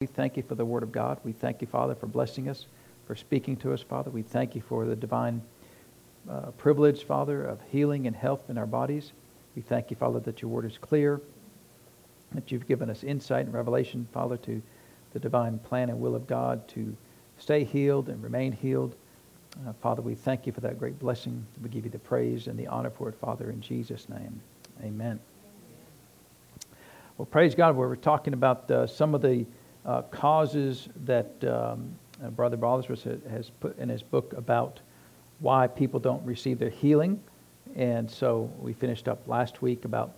We thank you for the Word of God. We thank you, Father, for blessing us, for speaking to us, Father. We thank you for the divine uh, privilege, Father, of healing and health in our bodies. We thank you, Father, that your Word is clear, that you've given us insight and revelation, Father, to the divine plan and will of God to stay healed and remain healed. Uh, Father, we thank you for that great blessing. We give you the praise and the honor for it, Father, in Jesus' name. Amen. Well, praise God. We're talking about uh, some of the uh, causes that um, uh, Brother Bosworth has put in his book about why people don't receive their healing. And so we finished up last week about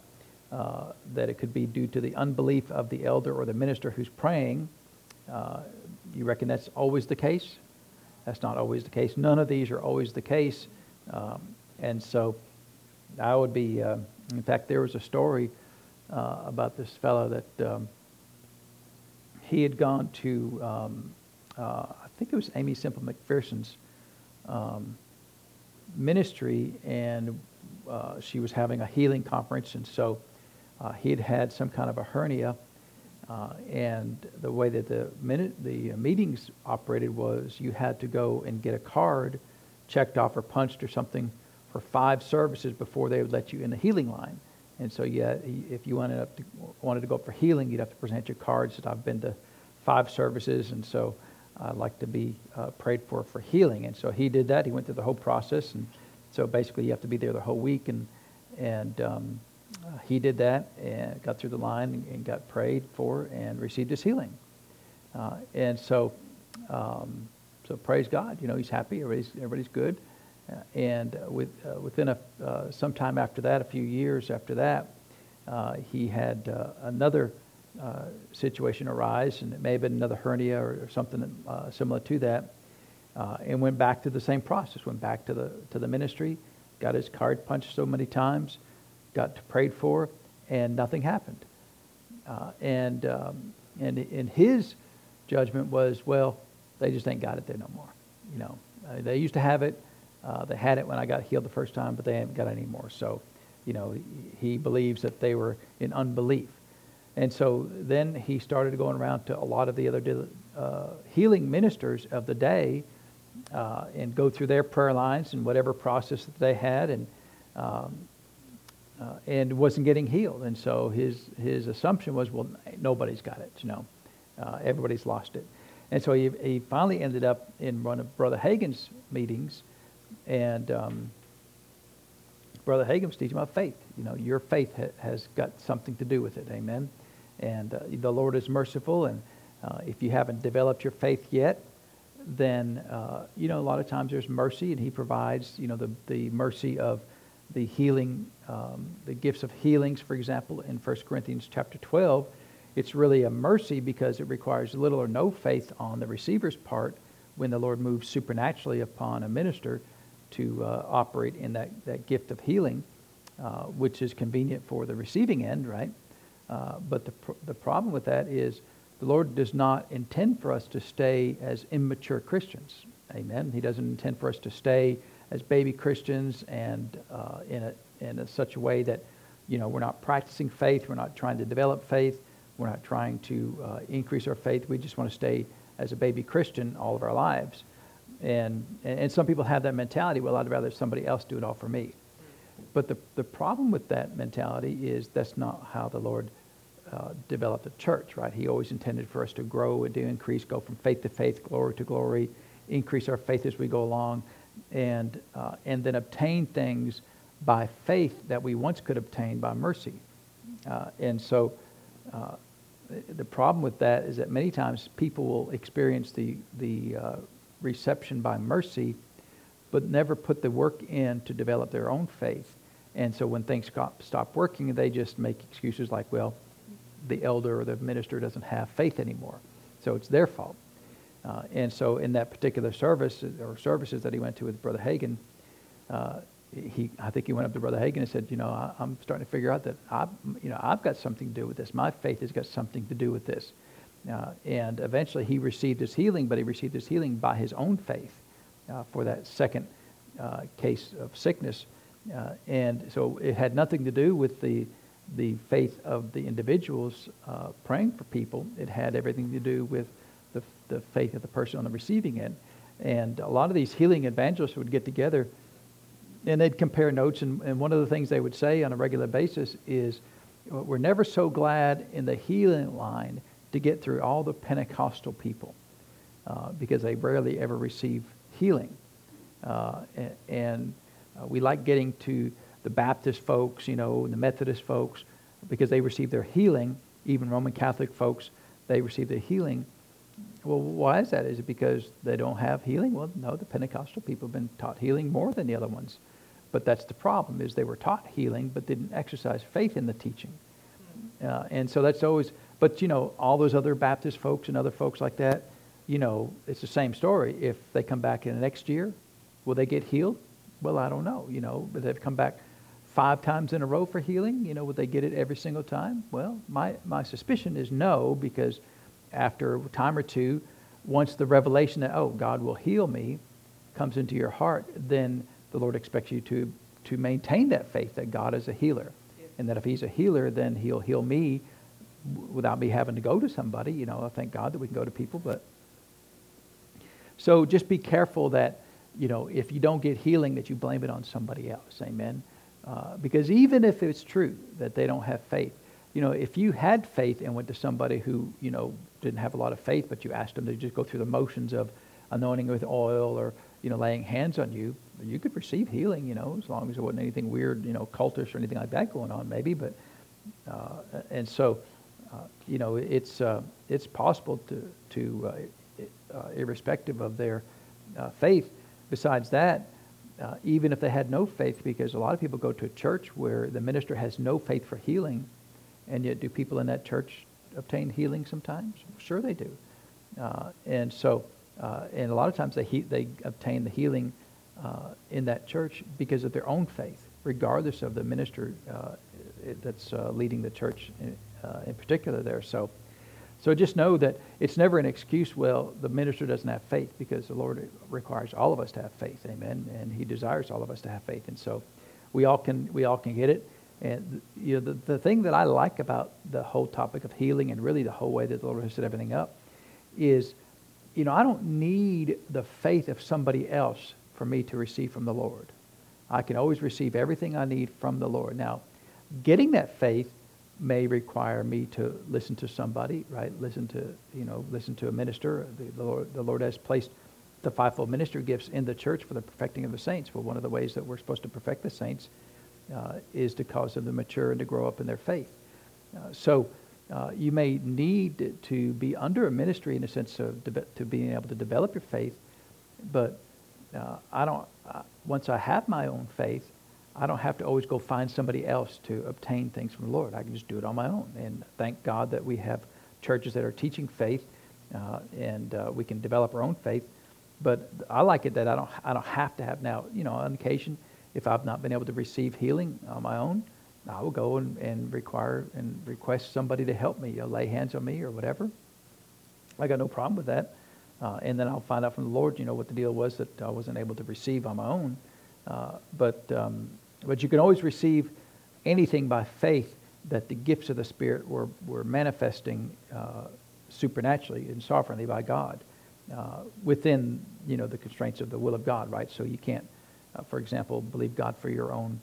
uh, that it could be due to the unbelief of the elder or the minister who's praying. Uh, you reckon that's always the case? That's not always the case. None of these are always the case. Um, and so I would be, uh, in fact, there was a story uh, about this fellow that. Um, he had gone to, um, uh, I think it was Aimee Semple McPherson's um, ministry, and uh, she was having a healing conference, and so uh, he had had some kind of a hernia. Uh, and the way that the minute the meetings operated was you had to go and get a card checked off or punched or something for five services before they would let you in the healing line. And so, yeah, if you wanted, up to, wanted to go for healing, you'd have to present your cards that I've been to five services, and so I'd like to be uh, prayed for for healing. And so he did that. He went through the whole process, and so basically you have to be there the whole week. And and um, uh, he did that and got through the line and, and got prayed for and received his healing. Uh, and so, um, so praise God. You know, he's happy. Everybody's everybody's good. Uh, and with, uh, within a, uh, some time after that, a few years after that, he had another situation arise, and it may have been another hernia or, or something similar to that, and went back to the same process. Went back to the to the ministry, got his card punched so many times, got prayed for, and nothing happened. Uh, and um, and in his judgment was, well, they just ain't got it there no more. You know, uh, they used to have it. Uh, they had it when I got healed the first time, but they haven't got it anymore. So, you know, he believes that they were in unbelief. And so then he started going around to a lot of the other uh, healing ministers of the day uh, and go through their prayer lines and whatever process that they had and um, uh, and wasn't getting healed. And so his his assumption was, well, nobody's got it. You know, uh, everybody's lost it. And so he, he finally ended up in one of Brother Hagin's meetings and um, Brother Hagin's teaching about faith. You know, your faith ha- has got something to do with it. Amen. And uh, the Lord is merciful. And uh, if you haven't developed your faith yet, then, uh, you know, a lot of times there's mercy, and He provides, you know, the, the mercy of the healing, um, the gifts of healings, for example, in 1 Corinthians chapter 12. It's really a mercy because it requires little or no faith on the receiver's part when the Lord moves supernaturally upon a minister to uh, operate in that, that gift of healing, uh, which is convenient for the receiving end, right? Uh, but the, pr- the problem with that is the Lord does not intend for us to stay as immature Christians. Amen. He doesn't intend for us to stay as baby Christians and uh, in, a, in a, such a way that, you know, we're not practicing faith, we're not trying to develop faith, we're not trying to uh, increase our faith. We just want to stay as a baby Christian all of our lives. And, and some people have that mentality, well, I'd rather somebody else do it all for me. But the, the problem with that mentality is that's not how the Lord uh, developed the church, right? He always intended for us to grow and to increase, go from faith to faith, glory to glory, increase our faith as we go along, and, uh, and then obtain things by faith that we once could obtain by mercy. Uh, and so uh, the problem with that is that many times people will experience the, the uh, reception by mercy, but never put the work in to develop their own faith. And so when things stop working, they just make excuses like, well, the elder or the minister doesn't have faith anymore. So it's their fault. Uh, and so in that particular service or services that he went to with Brother Hagin, uh, he, I think he went up to Brother Hagin and said, you know, I, am starting to figure out that I, you know, I've got something to do with this. My faith has got something to do with this. Uh, and eventually he received his healing, but he received his healing by his own faith uh, for that second uh, case of sickness. Uh, and so it had nothing to do with the, the faith of the individuals uh, praying for people. It had everything to do with the, the faith of the person on the receiving end. And a lot of these healing evangelists would get together and they'd compare notes. And, and one of the things they would say on a regular basis is, We're never so glad in the healing line to get through all the Pentecostal people uh, because they rarely ever receive healing. Uh, and, and uh, we like getting to the Baptist folks, you know, the Methodist folks, because they receive their healing. Even Roman Catholic folks, they receive their healing. Well, why is that? Is it because they don't have healing? Well, no, the Pentecostal people have been taught healing more than the other ones. But that's the problem, is they were taught healing but didn't exercise faith in the teaching. Uh, and so that's always, but you know, all those other Baptist folks and other folks like that, you know, it's the same story. If they come back in the next year, will they get healed? Well, I don't know. You know, but they've come back five times in a row for healing. You know, would they get it every single time? Well, my, my suspicion is no, because after a time or two, once the revelation that, oh, God will heal me comes into your heart, then the Lord expects you to, to maintain that faith that God is a healer. And that if he's a healer, then he'll heal me without me having to go to somebody. You know, I thank God that we can go to people. But so just be careful that, you know, if you don't get healing, that you blame it on somebody else. Amen. Uh, because even if it's true that they don't have faith, you know, if you had faith and went to somebody who, you know, didn't have a lot of faith, but you asked them to just go through the motions of anointing with oil or, you know, laying hands on you, you could receive healing, you know, as long as there wasn't anything weird, you know, cultish or anything like that going on, maybe. But, uh, and so, you know, it's, uh, it's possible to, to uh, uh, irrespective of their faith. Besides that, uh, even if they had no faith, because a lot of people go to a church where the minister has no faith for healing, and yet do people in that church obtain healing sometimes? Sure they do. Uh, and so, uh, and a lot of times they, he, they obtain the healing uh, in that church because of their own faith, regardless of the minister uh, that's uh, leading the church Uh, in particular there. So, so just know that it's never an excuse, well, the minister doesn't have faith because the Lord requires all of us to have faith. Amen. And he desires all of us to have faith. And so we all can, we all can get it. And you know, the, the thing that I like about the whole topic of healing and really the whole way that the Lord has set everything up is, you know, I don't need the faith of somebody else for me to receive from the Lord. I can always receive everything I need from the Lord. Now, getting that faith may require me to listen to somebody, right? Listen to, you know, listen to a minister. The, the, Lord, the Lord has placed the fivefold ministry gifts in the church for the perfecting of the saints. Well, one of the ways that we're supposed to perfect the saints uh, is to cause them to mature and to grow up in their faith. Uh, so uh, you may need to be under a ministry in a sense of de- to being able to develop your faith, but uh, I don't. Uh, once I have my own faith, I don't have to always go find somebody else to obtain things from the Lord. I can just do it on my own. And thank God that we have churches that are teaching faith, uh, and uh, we can develop our own faith. But I like it that I don't, I don't have to have now, you know, on occasion, if I've not been able to receive healing on my own, I will go and, and require and request somebody to help me, you know, lay hands on me or whatever. I got no problem with that. Uh, and then I'll find out from the Lord, you know, what the deal was that I wasn't able to receive on my own. Uh, but um, but you can always receive anything by faith that the gifts of the Spirit were, were manifesting uh, supernaturally and sovereignly by God uh, within, you know, the constraints of the will of God, right? So you can't, uh, for example, believe God for your own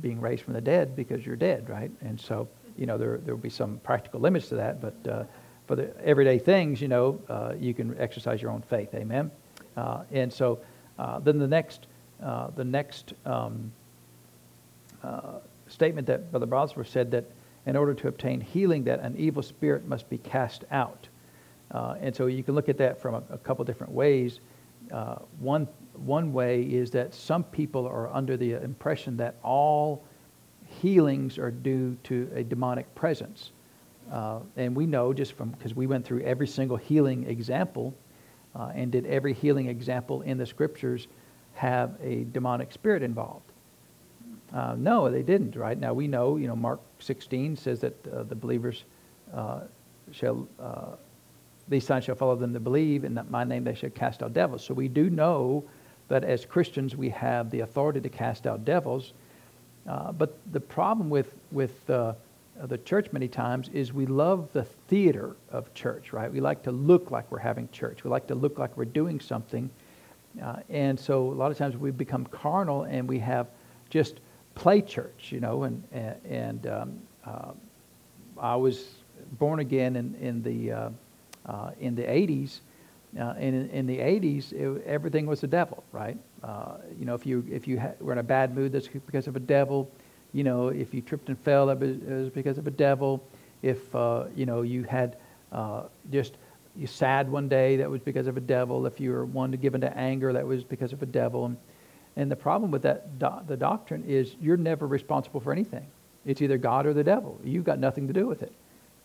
being raised from the dead because you're dead, right? And so, you know, there, there will be some practical limits to that, but uh, for the everyday things, you know, you can exercise your own faith, amen? And so then the next, the next um, uh, statement that Brother Bosworth said that in order to obtain healing, that an evil spirit must be cast out. Uh, and so you can look at that from a, a couple different ways. Uh, one, one way is that some people are under the impression that all healings are due to a demonic presence. Uh, and we know just from, because we went through every single healing example uh, and did every healing example in the scriptures have a demonic spirit involved. Uh, no, they didn't, right? Now we know, you know, Mark 16 says that uh, the believers uh, shall, uh, these signs shall follow them that believe, and that my name they shall cast out devils. So we do know that as Christians we have the authority to cast out devils. Uh, but the problem with, with uh, the church many times is we love the theater of church, right? We like to look like we're having church. We like to look like we're doing something. Uh, and so a lot of times we become carnal and we have just play church, you know. And, and, and um, uh, I was born again in, in, the, uh, uh in the 80s. Uh, in, in the 80s, it, everything was the devil, right? Uh, you know, if you, if you ha- were in a bad mood, that's because of a devil you know, if you tripped and fell, that was because of a devil. If, you know, you had just you sad one day, that was because of a devil. If you were one to give into anger, that was because of a devil. And, and the problem with that, do- the doctrine is you're never responsible for anything. It's either God or the devil. You've got nothing to do with it.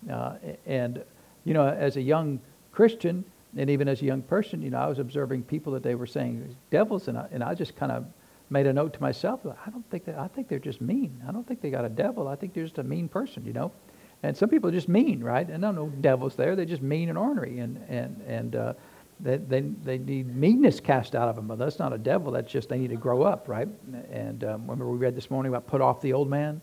Uh, and, you know, as a young Christian, and even as a young person, you know, I was observing people that they were saying devils, and I, and I just kind of made a note to myself. I don't think that. I think they're just mean. I don't think they got a devil. I think they're just a mean person, you know. And some people are just mean, right? And no, no devils there. They're just mean and ornery, and and and uh, they, they they need meanness cast out of them. But that's not a devil. That's just they need to grow up, right? And um, remember we read this morning about put off the old man.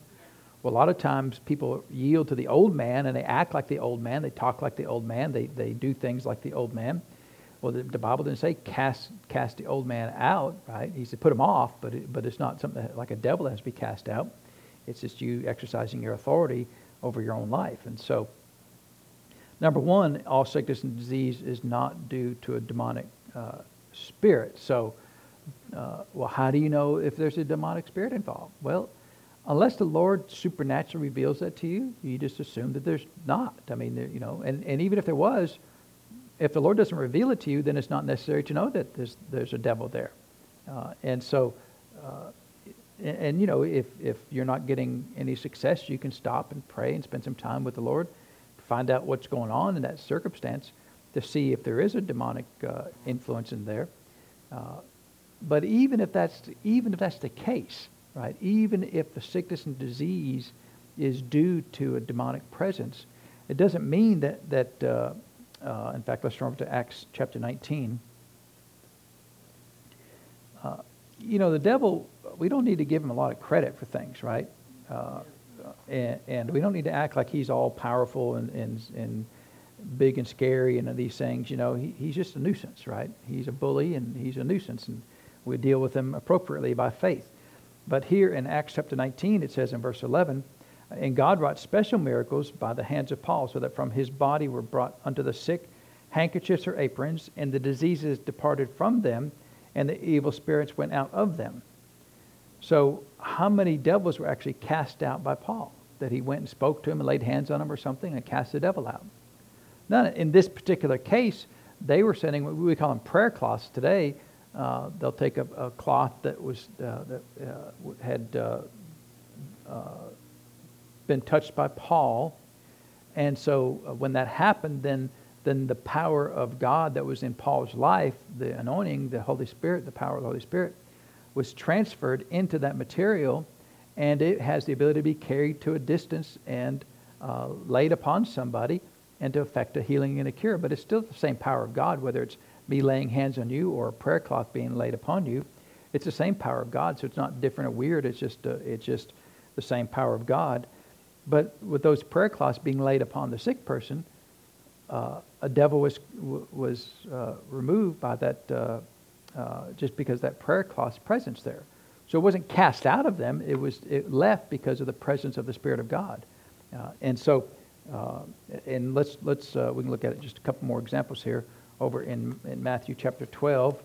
Well, a lot of times people yield to the old man and they act like the old man. They talk like the old man. They they do things like the old man. Well, the, the, Bible didn't say cast cast the old man out, right? He said put him off, but it, but it's not something that, like a devil that has to be cast out. It's just you exercising your authority over your own life. And so, number one, all sickness and disease is not due to a demonic uh, spirit. So, uh, well, how do you know if there's a demonic spirit involved? Well, unless the Lord supernaturally reveals that to you, you just assume that there's not. I mean, there, you know, and, and even if there was, if the Lord doesn't reveal it to you, then it's not necessary to know that there's, there's a devil there. Uh, and so, uh, and, and, you know, if, if you're not getting any success, you can stop and pray and spend some time with the Lord, find out what's going on in that circumstance to see if there is a demonic uh, influence in there. Uh, but even if that's even if that's the case, right? Even if the sickness and disease is due to a demonic presence, it doesn't mean that that uh, uh, in fact, let's turn over to Acts chapter 19. Uh, you know, the devil, we don't need to give him a lot of credit for things, right? Uh, and, and, we don't need to act like he's all powerful and, and, and big and scary and these things. You know, he, he's just a nuisance, right? He's a bully and he's a nuisance, and we deal with him appropriately by faith. But here in Acts chapter 19, it says in verse 11, and God wrought special miracles by the hands of Paul, so that from his body were brought unto the sick handkerchiefs or aprons, and the diseases departed from them, and the evil spirits went out of them. So, how many devils were actually cast out by Paul? That he went and spoke to him and laid hands on him or something and cast the devil out? None. In this particular case, they were sending what we call them prayer cloths today. Uh, they'll take a, a, cloth that was uh, that uh, had uh, uh, been touched by Paul. And so uh, when that happened, then, then the power of God that was in Paul's life, the anointing, the Holy Spirit, the power of the Holy Spirit, was transferred into that material, and it has the ability to be carried to a distance and uh, laid upon somebody and to effect a healing and a cure. But it's still the same power of God, whether it's me laying hands on you or a prayer cloth being laid upon you. It's the same power of God, so it's not different or weird. It's just, uh, it's just the same power of God. But with those prayer cloths being laid upon the sick person, uh, a devil was was uh, removed by that uh, uh, just because that prayer cloth's presence there. So it wasn't cast out of them; it was it left because of the presence of the Spirit of God. Uh, and so, uh, and let's let's we can look at it just a couple more examples here over in, in Matthew chapter 12.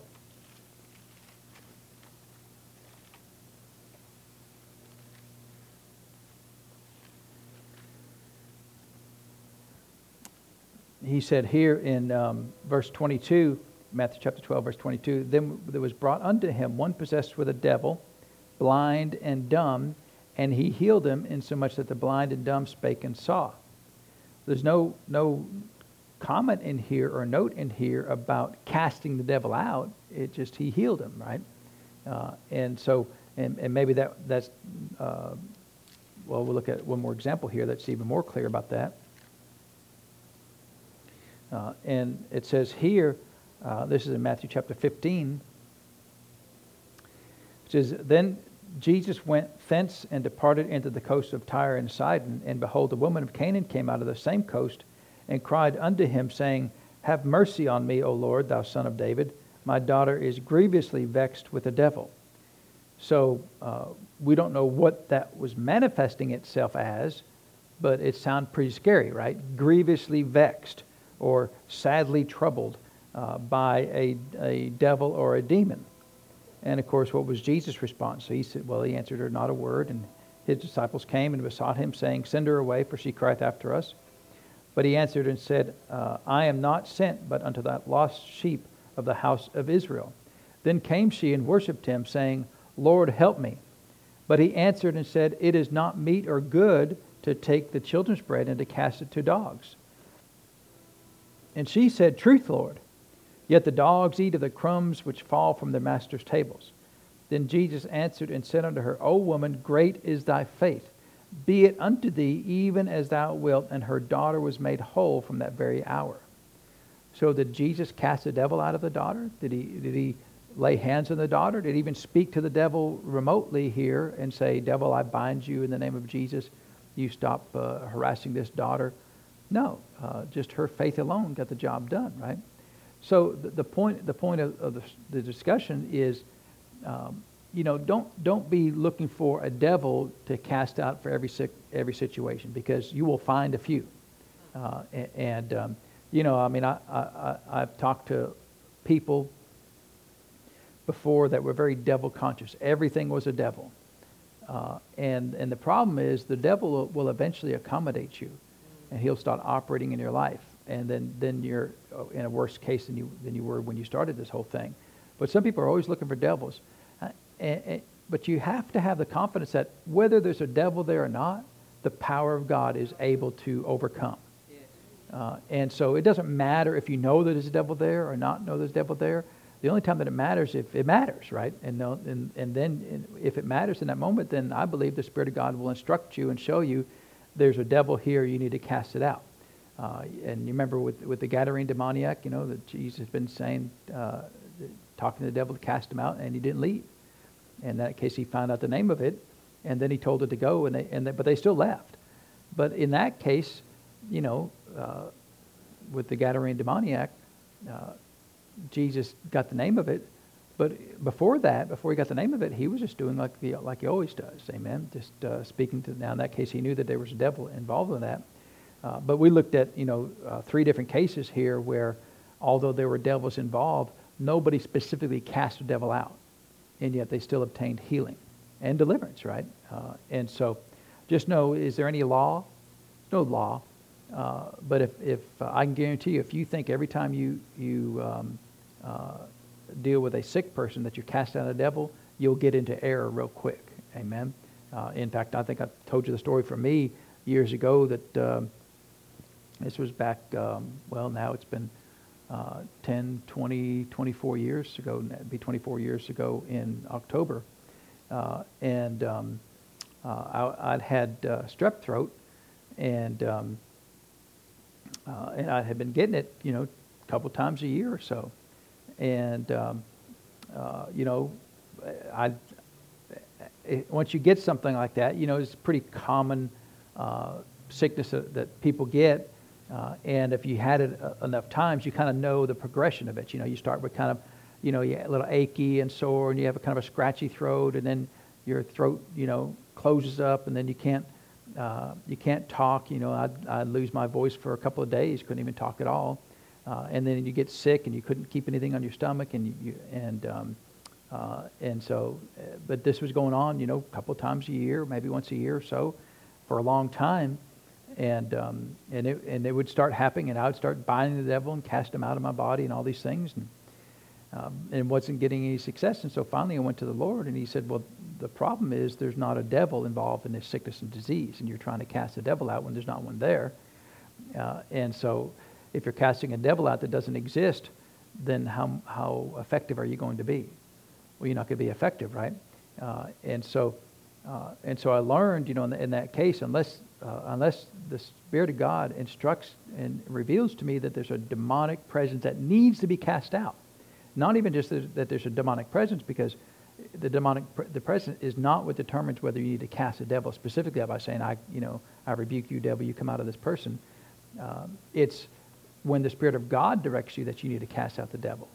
he said here in um, verse 22, Matthew chapter 12, verse 22, then there was brought unto him one possessed with a devil, blind and dumb, and he healed him insomuch that the blind and dumb spake and saw. There's no, no comment in here or note in here about casting the devil out. It just, he healed him, right? Uh, and so, and, and maybe that, that's, uh, well, we'll look at one more example here that's even more clear about that. Uh, and it says here, uh, this is in Matthew chapter 15, it says, Then Jesus went thence and departed into the coast of Tyre and Sidon. And behold, a woman of Canaan came out of the same coast and cried unto him, saying, Have mercy on me, O Lord, thou son of David. My daughter is grievously vexed with the devil. So uh, we don't know what that was manifesting itself as, but it sounds pretty scary, right? Grievously vexed or sadly troubled uh, by a, a devil or a demon. And of course, what was Jesus' response? He said, Well, he answered her not a word. And his disciples came and besought him, saying, Send her away, for she crieth after us. But he answered and said, uh, I am not sent but unto that lost sheep of the house of Israel. Then came she and worshipped him, saying, Lord, help me. But he answered and said, It is not meet or good to take the children's bread and to cast it to dogs. And she said, Truth, Lord. Yet the dogs eat of the crumbs which fall from their master's tables. Then Jesus answered and said unto her, O woman, great is thy faith. Be it unto thee even as thou wilt. And her daughter was made whole from that very hour. So did Jesus cast the devil out of the daughter? Did he, did he lay hands on the daughter? Did he even speak to the devil remotely here and say, Devil, I bind you in the name of Jesus? You stop uh, harassing this daughter? No, uh, just her faith alone got the job done, right? So the, the point, the point of, of the, the, discussion is, um, you know, don't, don't be looking for a devil to cast out for every, every situation because you will find a few. Uh, and, um, you know, I mean, I, I, I've talked to people before that were very devil conscious. Everything was a devil. Uh, and, and the problem is the devil will eventually accommodate you and he'll start operating in your life. And then, then you're uh, in a worse case than you, than you were when you started this whole thing. But some people are always looking for devils. Uh, and, and, but you have to have the confidence that whether there's a devil there or not, the power of God is able to overcome. Uh, and so it doesn't matter if you know that there's a devil there or not know there's a devil there. The only time that it matters if it matters, right? And, and, and then if it matters in that moment, then I believe the Spirit of God will instruct you and show you there's a devil here, you need to cast it out. Uh, and you remember with, with the Gadarene demoniac, you know, that Jesus has been saying, uh, talking to the devil to cast him out, and he didn't leave. In that case, he found out the name of it, and then he told it to go, and they, and they, but they still left. But in that case, you know, uh, with the Gadarene demoniac, uh, Jesus got the name of it. But before that, before he got the name of it, he was just doing like, the, like he always does. Amen. Just uh, speaking to, now in that case, he knew that there was a devil involved in that. Uh, but we looked at, you know, uh, three different cases here where although there were devils involved, nobody specifically cast a devil out. And yet they still obtained healing and deliverance, right? Uh, and so just know, is there any law? No law. Uh, but if, if uh, I can guarantee you, if you think every time you, you um, deal with a sick person that you cast out a devil, you'll get into error real quick. Amen. In fact, I think I told you the story from me years ago that um, this was back, um, well, now it's been uh, 10, 20, 24 years ago. Be 24 years ago in October. Uh, and um, I, would had strep throat, and um, uh, and I had been getting it, you know, a couple times a year or so. And, um, uh, you know, I, once you get something like that, you know, it's pretty common uh, sickness that, people get. Uh, and if you had it uh, enough times, you kind of know the progression of it. You know, you start with kind of, you know, a little achy and sore, and you have a kind of a scratchy throat, and then your throat, you know, closes up, and then you can't uh, you can't talk. You know, I'd, I'd, lose my voice for a couple of days, couldn't even talk at all. Uh, and then you get sick and you couldn't keep anything on your stomach, and you, you and um, uh, and so, uh, but this was going on, you know, a couple times a year, maybe once a year or so, for a long time, and um, and it and it would start happening, and I would start binding the devil and cast him out of my body and all these things, and um, and wasn't getting any success. And so finally, I went to the Lord, and He said, "Well, the problem is there's not a devil involved in this sickness and disease, and you're trying to cast the devil out when there's not one there. Uh, and so, if you're casting a devil out that doesn't exist, then how, how effective are you going to be? Well, you're not going to be effective, right? Uh, and so, uh, and so I learned, you know, in, the, in that case, unless uh, unless the Spirit of God instructs and reveals to me that there's a demonic presence that needs to be cast out, not even just that there's a demonic presence, because the demonic, the presence is not what determines whether you need to cast a devil specifically by saying, I, you know, I rebuke you, devil, you come out of this person. Um, it's when the Spirit of God directs you that you need to cast out the devil.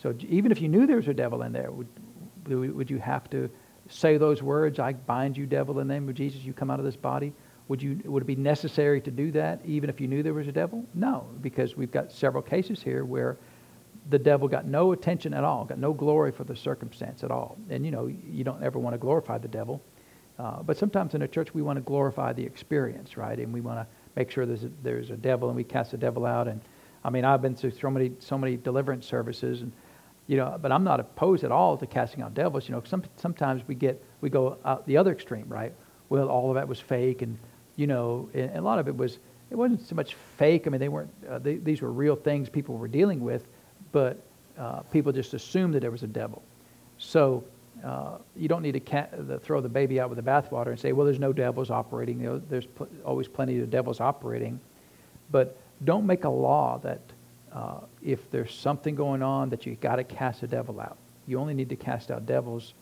So even if you knew there was a devil in there, would, would you have to say those words, I bind you, devil, in the name of Jesus, you come out of this body? Would, you, would it be necessary to do that even if you knew there was a devil? No, because we've got several cases here where the devil got no attention at all, got no glory for the circumstance at all. And you know, you don't ever want to glorify the devil. Uh, but sometimes in a church we want to glorify the experience, right? And we want to make sure there's a, there's a devil and we cast the devil out. And I mean, I've been through so many so many deliverance services, and you know, but I'm not opposed at all to casting out devils. You know, some, sometimes we get we go out the other extreme, right? Well, all of that was fake, and you know, and a lot of it was it wasn't so much fake. I mean, they weren't uh, they, these were real things people were dealing with, but uh, people just assumed that there was a devil. So uh, you don't need to ca- the, throw the baby out with the bathwater and say, well, there's no devils operating. You know, there's pl- always plenty of devils operating, but don't make a law that uh, if there's something going on that you got to cast a devil out. You only need to cast out devils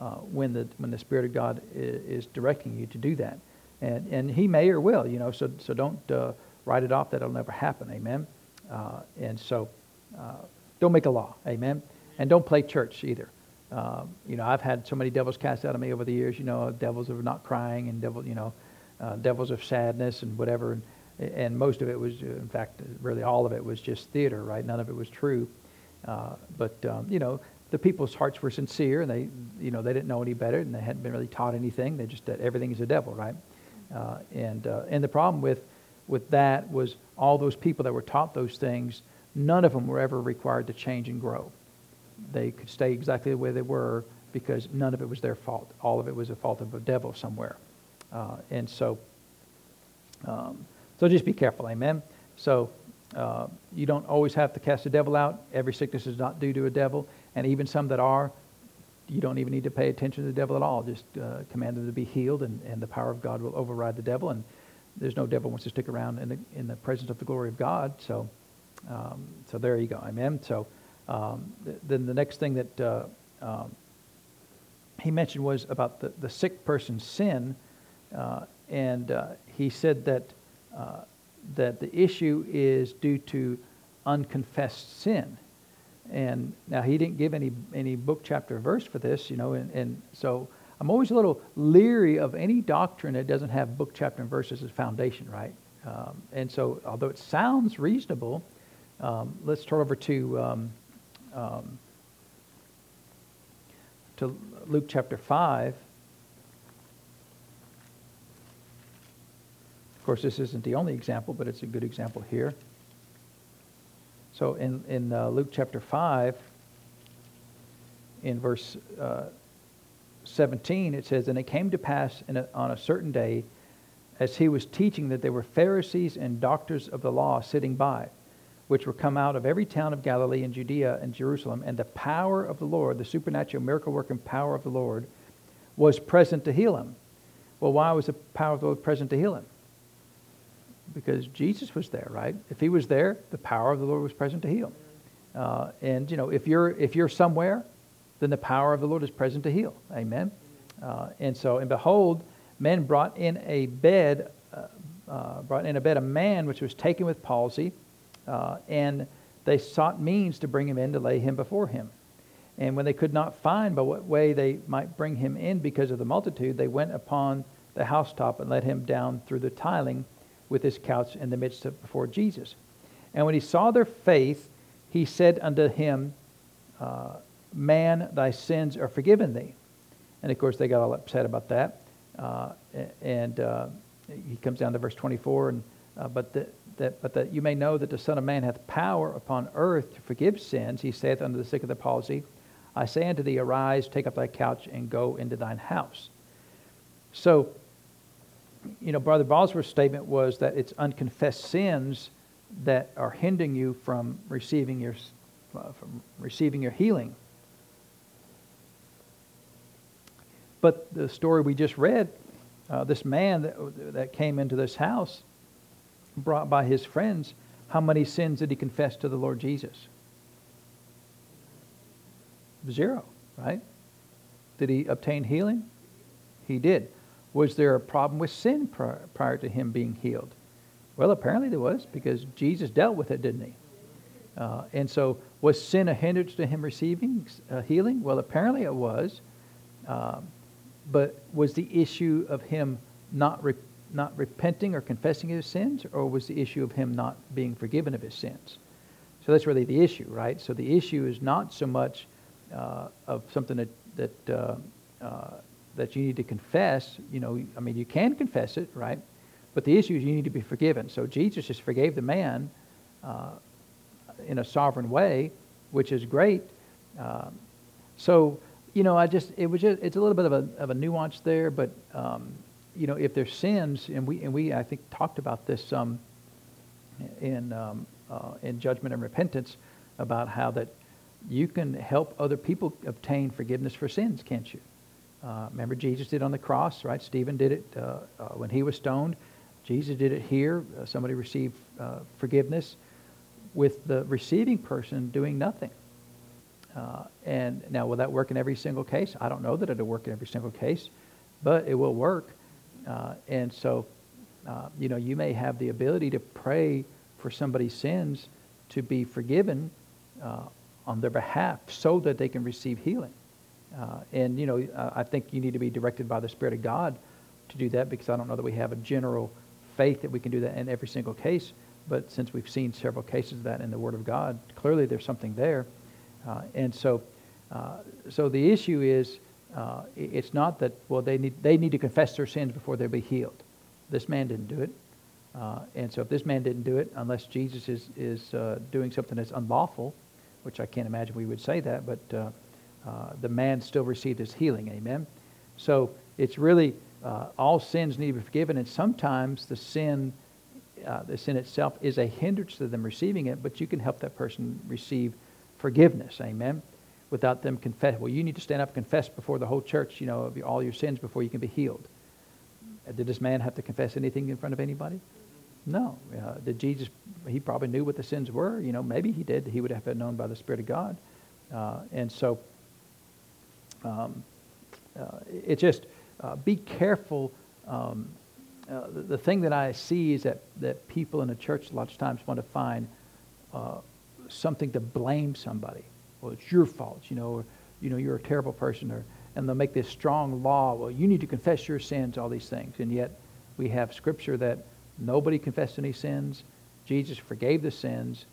uh, when the when the Spirit of God is, is, directing you to do that and and he may or will, you know. So so don't uh, write it off that it'll never happen. Amen. Uh, and so uh, don't make a law. Amen. And don't play church either. Uh, you know, I've had so many devils cast out of me over the years. You know, devils of not crying and devil, you know, uh, devils of sadness and whatever. And, and most of it was, in fact, really all of it was just theater, right? None of it was true. Uh, but um, you know, the people's hearts were sincere, and they, you know, they didn't know any better, and they hadn't been really taught anything. They just that everything is a devil, right? Uh, and, uh, and the problem with, with that was all those people that were taught those things, none of them were ever required to change and grow. They could stay exactly the way they were because none of it was their fault. All of it was a fault of a devil somewhere. Uh, and so, um, so just be careful, amen? So uh, you don't always have to cast the devil out. Every sickness is not due to a devil. And even some that are, you don't even need to pay attention to the devil at all. Just uh, command them to be healed, and, and the power of God will override the devil. And there's no devil wants to stick around in the, in the presence of the glory of God. So, um, so there you go. Amen. So um, th- then the next thing that uh, um, he mentioned was about the, the sick person's sin. Uh, and uh, he said that, uh, that the issue is due to unconfessed sin. And now he didn't give any any book chapter verse for this, you know, and, and so I'm always a little leery of any doctrine that doesn't have book chapter and verses as foundation, right? Um, and so although it sounds reasonable, um, let's turn over to um, um to Luke chapter five. Of course, this isn't the only example, but it's a good example here. So in, in uh, Luke chapter 5, in verse uh, 17, it says, And it came to pass a, on a certain day, as he was teaching, that there were Pharisees and doctors of the law sitting by, which were come out of every town of Galilee and Judea and Jerusalem, and the power of the Lord, the supernatural miracle working power of the Lord, was present to heal him. Well, why was the power of the Lord present to heal him? Because Jesus was there, right? If he was there, the power of the Lord was present to heal. Uh, and you know, if you're if you're somewhere, then the power of the Lord is present to heal. Amen. Uh, and so, and behold, men brought in a bed, uh, uh brought in a bed a man which was taken with palsy, uh, and they sought means to bring him in to lay him before him. And when they could not find by what way they might bring him in because of the multitude, they went upon the housetop and let him down through the tiling with his couch in the midst of before Jesus. And when he saw their faith, he said unto him, uh, Man, thy sins are forgiven thee. And of course, they got all upset about that. Uh, and uh, he comes down to verse 24, and uh, but that, that but that you may know that the Son of Man hath power upon earth to forgive sins. He saith unto the sick of the palsy, I say unto thee, arise, take up thy couch, and go into thine house. So you know, Brother Bosworth's statement was that it's unconfessed sins that are hindering you from receiving your, uh, from receiving your healing. But the story we just read, uh, this man that, that came into this house, brought by his friends, how many sins did he confess to the Lord Jesus? Zero. right? Did he obtain healing? He did. Was there a problem with sin prior, prior to him being healed? Well, apparently there was because Jesus dealt with it, didn't he? Uh, and so, was sin a hindrance to him receiving uh, healing? Well, apparently it was. Uh, but was the issue of him not re- not repenting or confessing his sins, or was the issue of him not being forgiven of his sins? So that's really the issue, right? So the issue is not so much uh, of something that that uh, that you need to confess. You know, I mean, you can confess it, right? But the issue is you need to be forgiven. So Jesus just forgave the man uh, in a sovereign way, which is great. Um, so you know, I just it was just it's a little bit of a of a nuance there, but um, you know, if there's sins, and we and we I think talked about this um, in um, uh, in judgment and repentance about how that you can help other people obtain forgiveness for sins, can't you? Uh, remember Jesus did on the cross, right? Stephen did it uh, uh when he was stoned. Jesus did it here. Uh, somebody received uh, forgiveness with the receiving person doing nothing. And now, will that work in every single case? I don't know that it'll work in every single case, but it will work. And so, you know, you may have the ability to pray for somebody's sins to be forgiven uh, on their behalf so that they can receive healing. Uh, and, you know, I think you need to be directed by the Spirit of God to do that because I don't know that we have a general faith that we can do that in every single case. But since we've seen several cases of that in the Word of God, clearly there's something there. Uh, and so, uh, so the issue is, uh, it's not that well they need they need to confess their sins before they'll be healed. This man didn't do it, uh, and so if this man didn't do it, unless Jesus is is uh, doing something that's unlawful, which I can't imagine we would say that, but uh, the man still received his healing. Amen. So it's really all sins need to be forgiven, and sometimes the sin. the sin itself is a hindrance to them receiving it, but you can help that person receive forgiveness. Amen. Without them confess. Well, you need to stand up and confess before the whole church, you know, all your sins before you can be healed. Uh, did this man have to confess anything in front of anybody? No. Uh, did Jesus, he probably knew what the sins were. You know, maybe he did. He would have been known by the Spirit of God. Uh, and so um, uh, it's just uh, be careful. Um, uh, the, the, thing that I see is that, that people in the church a lot of times want to find something to blame somebody. Well, it's your fault, you know, or, you know, you're a terrible person, or, and they'll make this strong law. Well, you need to confess your sins, all these things. And yet we have scripture that nobody confessed any sins. Jesus forgave the sins,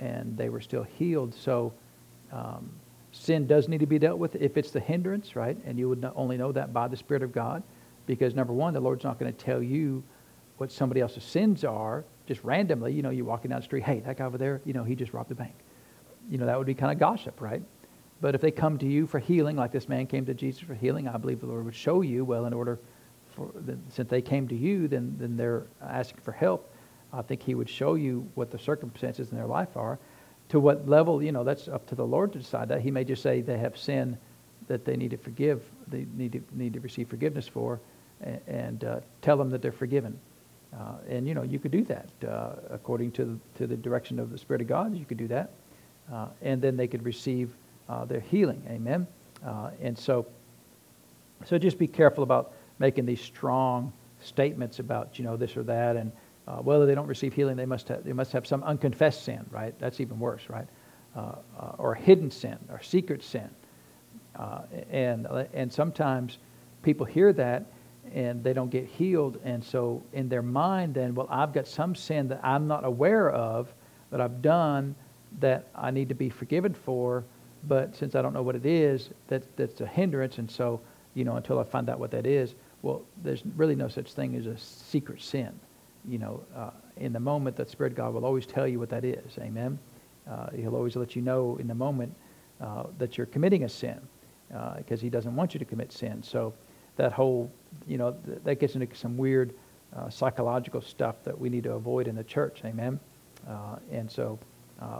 and they were still healed. So um, sin does need to be dealt with if it's the hindrance, right? And you would only know that by the Spirit of God. Because number one, the Lord's not going to tell you what somebody else's sins are just randomly, you know, you're walking down the street, hey, that guy over there, you know, he just robbed the bank. You know, that would be kind of gossip, right? But if they come to you for healing, like this man came to Jesus for healing, I believe the Lord would show you, well, in order for, since they came to you, then, then they're asking for help. I think he would show you what the circumstances in their life are. To what level, you know, that's up to the Lord to decide that. He may just say they have sin that they need to forgive, they need to, need to receive forgiveness for, and, and uh, tell them that they're forgiven. Uh, and you know, you could do that uh, according to the, to the direction of the Spirit of God. You could do that, uh, and then they could receive uh, their healing. Amen. Uh, and so, so just be careful about making these strong statements about you know this or that, and uh, whether they don't receive healing, they must have, they must have some unconfessed sin, right? That's even worse, right? Uh, uh, or hidden sin or secret sin, uh, and and sometimes people hear that and they don't get healed. And so in their mind, then, well, I've got some sin that I'm not aware of that I've done that I need to be forgiven for, but since I don't know what it is, that, that's a hindrance. And so, you know, until I find out what that is, well, there's really no such thing as a secret sin. You know, uh, in the moment, that Spirit God will always tell you what that is. Amen. Uh, he'll always let you know in the moment uh, that you're committing a sin because uh, He doesn't want you to commit sin. So that whole, you know, th- that gets into some weird uh, psychological stuff that we need to avoid in the church. Amen. Uh, and so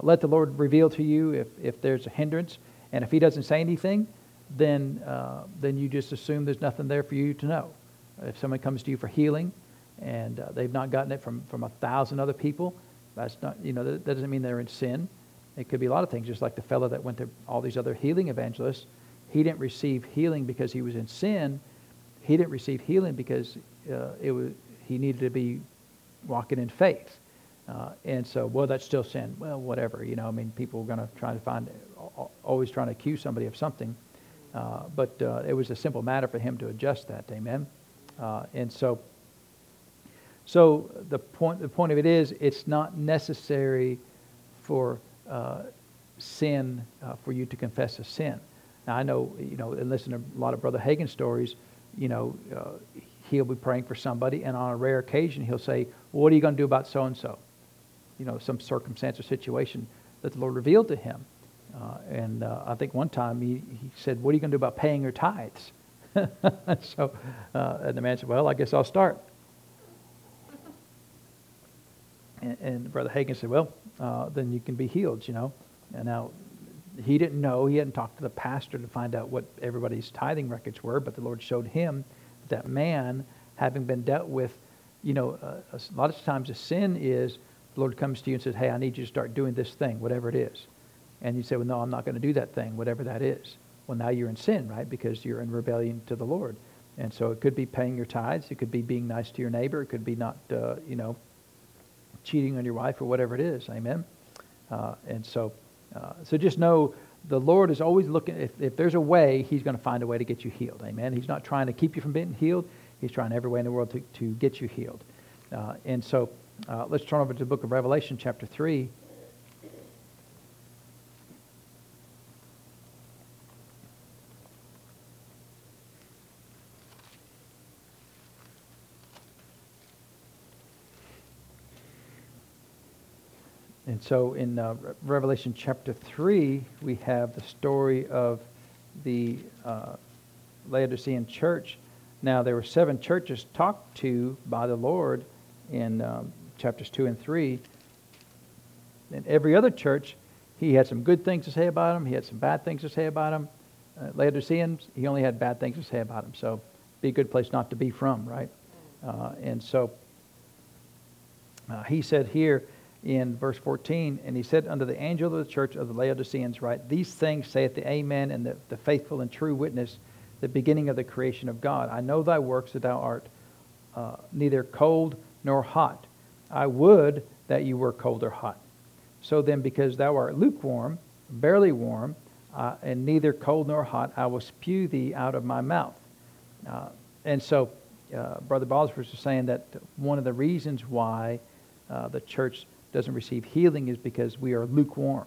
let the Lord reveal to you if, if there's a hindrance. And if He doesn't say anything, then, then you just assume there's nothing there for you to know. If someone comes to you for healing and uh, they've not gotten it from, from a thousand other people, that's not, you know, that, doesn't mean they're in sin. It could be a lot of things, just like the fellow that went to all these other healing evangelists he didn't receive healing because he was in sin. He didn't receive healing because uh, it was he needed to be walking in faith. Uh, and so, well, that's still sin. Well, whatever. You know, I mean, people are going to try to find, always trying to accuse somebody of something. Uh, but uh, it was a simple matter for him to adjust that. Amen. Uh, and so, so the point, the point of it is, it's not necessary for uh, sin uh, for you to confess a sin. Now I know, you know, and listen to a lot of Brother Hagin stories. You know, uh, he'll be praying for somebody, and on a rare occasion, he'll say, well, "What are you going to do about so and so?" You know, some circumstance or situation that the Lord revealed to him. Uh, and uh, I think one time he, he said, "What are you going to do about paying your tithes?" so, uh, and the man said, "Well, I guess I'll start." And, and Brother Hagin said, "Well, uh, then you can be healed." You know, and now he didn't know. He hadn't talked to the pastor to find out what everybody's tithing records were, but the Lord showed him that man, having been dealt with, you know, uh, a lot of times a sin is the Lord comes to you and says, "Hey, I need you to start doing this thing, whatever it is," and you say, "Well, no, I'm not going to do that thing, whatever that is." Well, now you're in sin, right? Because you're in rebellion to the Lord. And so it could be paying your tithes. It could be being nice to your neighbor. It could be not, uh, you know, cheating on your wife or whatever it is. Amen. Uh, and so, uh, so just know the Lord is always looking. If, if there's a way, He's going to find a way to get you healed. Amen. He's not trying to keep you from being healed. He's trying every way in the world to, to get you healed. Uh, and so, uh, let's turn over to the book of Revelation, chapter three. And so in uh, Revelation chapter 3, we have the story of the uh, Laodicean church. Now, there were seven churches talked to by the Lord in um, chapters 2 and 3. In every other church, he had some good things to say about them, he had some bad things to say about them. Uh, Laodiceans, he only had bad things to say about them. So, be a good place not to be from, right? Uh, and so, uh, he said here, in verse 14, and he said unto the angel of the church of the Laodiceans, Write, These things saith the Amen and the, the faithful and true witness, the beginning of the creation of God. I know thy works, that thou art uh, neither cold nor hot. I would that you were cold or hot. So then, because thou art lukewarm, barely warm, uh, and neither cold nor hot, I will spew thee out of my mouth. Uh, and so, uh, Brother Bosworth was saying that one of the reasons why uh, the church doesn't receive healing is because we are lukewarm.